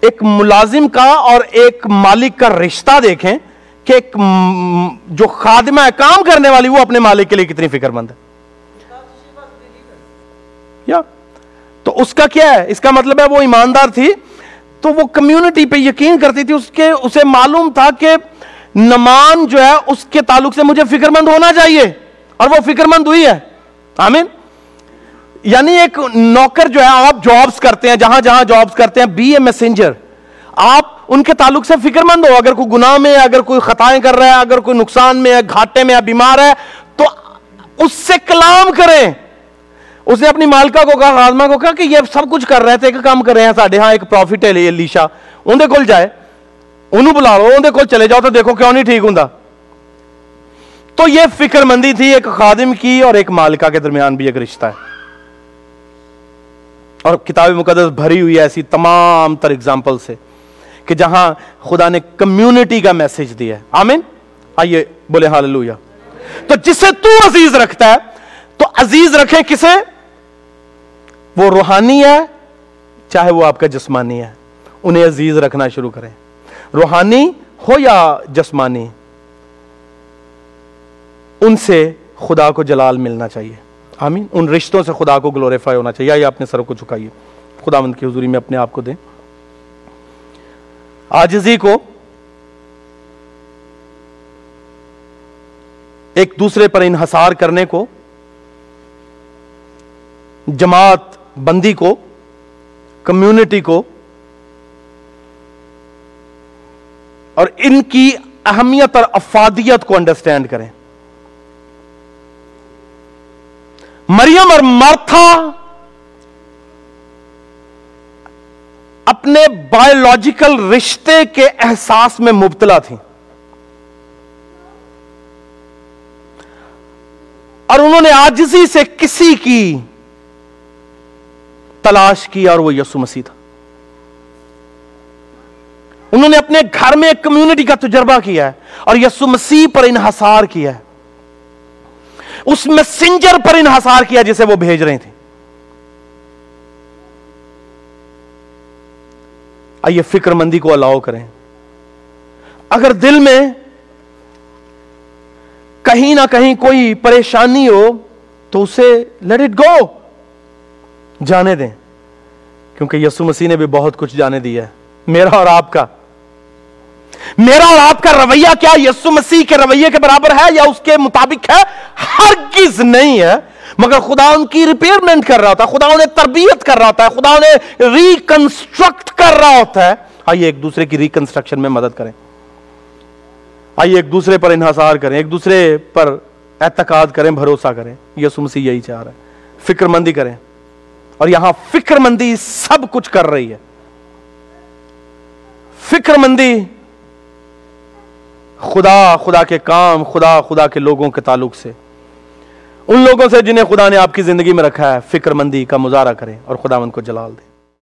Speaker 1: ایک ملازم کا اور ایک مالک کا رشتہ دیکھیں کہ ایک جو خادمہ ہے کام کرنے والی، وہ اپنے مالک کے لیے کتنی فکر مند ہے۔ یا؟ تو اس کا کیا ہے؟ اس کا مطلب ہے وہ ایماندار تھی تو وہ کمیونٹی پہ یقین کرتی تھی اس کے، اسے معلوم تھا کہ نمان جو ہے، اس کے تعلق سے مجھے فکر مند ہونا چاہیے، اور وہ فکر مند ہوئی ہے۔ آمین؟ یعنی ایک نوکر جو ہے، آپ جابز کرتے ہیں، جہاں جہاں جابز کرتے ہیں، بی اے میسنجر آپ ان کے تعلق سے فکر مند ہو۔ اگر کوئی گناہ میں اگر کوئی خطائیں کر رہا ہے، اگر کوئی نقصان میں ہے، گھاٹے میں ہے، بیمار ہے، تو اس سے کلام کریں۔ اس نے اپنی مالکہ کو کہا، خادمہ کو کہا کہ یہ سب کچھ کر رہے تھے، ایک کام کر رہے ہیں ساڑھے ہاں ایک پروفٹ ہے لیشا۔ اندھے کول جائے انہوں بلا لو اندھے کول چلے جاؤ تو دیکھو کیوں نہیں ٹھیک ہوں تو یہ فکر مندی تھی، ایک خادم کی اور ایک مالکہ کے درمیان بھی ایک رشتہ ہے۔ اور کتاب مقدس بھری ہوئی ہے ایسی تمام تر اگزامپل سے کہ جہاں خدا نے کمیونٹی کا میسج دیا ہے۔ آمین؟ آئیے بولے ہاللویا تو جسے تو عزیز رکھتا ہے، تو عزیز رکھے کسے؟ وہ روحانی ہے چاہے وہ آپ کا جسمانی ہے، انہیں عزیز رکھنا شروع کریں۔ روحانی ہو یا جسمانی، ان سے خدا کو جلال ملنا چاہیے۔ آمین۔ ان رشتوں سے خدا کو گلوریفائی ہونا چاہیے۔ یا اپنے سر کو چکائیے خدا مند کی حضوری میں اپنے آپ کو دیں۔ آجزی کو ایک دوسرے پر انحصار کرنے کو، جماعت بندی کو کمیونٹی کو، اور ان کی اہمیت اور افادیت کو انڈرسٹینڈ کریں۔ مریم اور مارتھا اپنے بایولوجیکل رشتے کے احساس میں مبتلا تھی اور انہوں نے آجزی سے کسی کی تلاش کی اور وہ یسو مسیح تھا۔ انہوں نے اپنے گھر میں ایک کمیونٹی کا تجربہ کیا ہے اور یسو مسیح پر انحصار کیا ہے۔ اس میسنجر پر انحصار کیا جسے وہ بھیج رہے تھے۔ آئیے فکر مندی کو الاؤ کریں۔ اگر دل میں کہیں نہ کہیں کوئی پریشانی ہو تو اسے لیٹ اٹ گو جانے دیں۔ کیونکہ یسو مسیح نے بھی بہت کچھ جانے دیا ہے۔ میرا اور آپ کا۔ میرا اور آپ کا رویہ کیا یسو مسیح کے رویے کے برابر ہے یا اس کے مطابق ہے؟ ہر نہیں ہے۔ مگر خدا ان کی ریپیئرمنٹ کر رہا ہوتا ہے، خدا انہیں تربیت کر رہا ہوتا ہے، خدا انہیں ریکنسٹرکٹ کر رہا ہوتا ہے۔ آئیے ایک دوسرے کی ریکنسٹرکشن میں مدد کریں۔ آئیے ایک دوسرے پر انحصار کریں، ایک دوسرے پر اعتقاد کریں، بھروسہ کریں۔ یسو مسیح یہی چاہ رہا ہے۔ فکر مندی کریں۔ اور یہاں فکر مندی سب کچھ کر رہی ہے۔ فکر مندی خدا خدا کے کام، خدا خدا کے لوگوں کے تعلق سے۔ ان لوگوں سے جنہیں خدا نے آپ کی زندگی میں رکھا ہے فکر مندی کا مظاہرہ کریں اور خدا ان کو جلال دے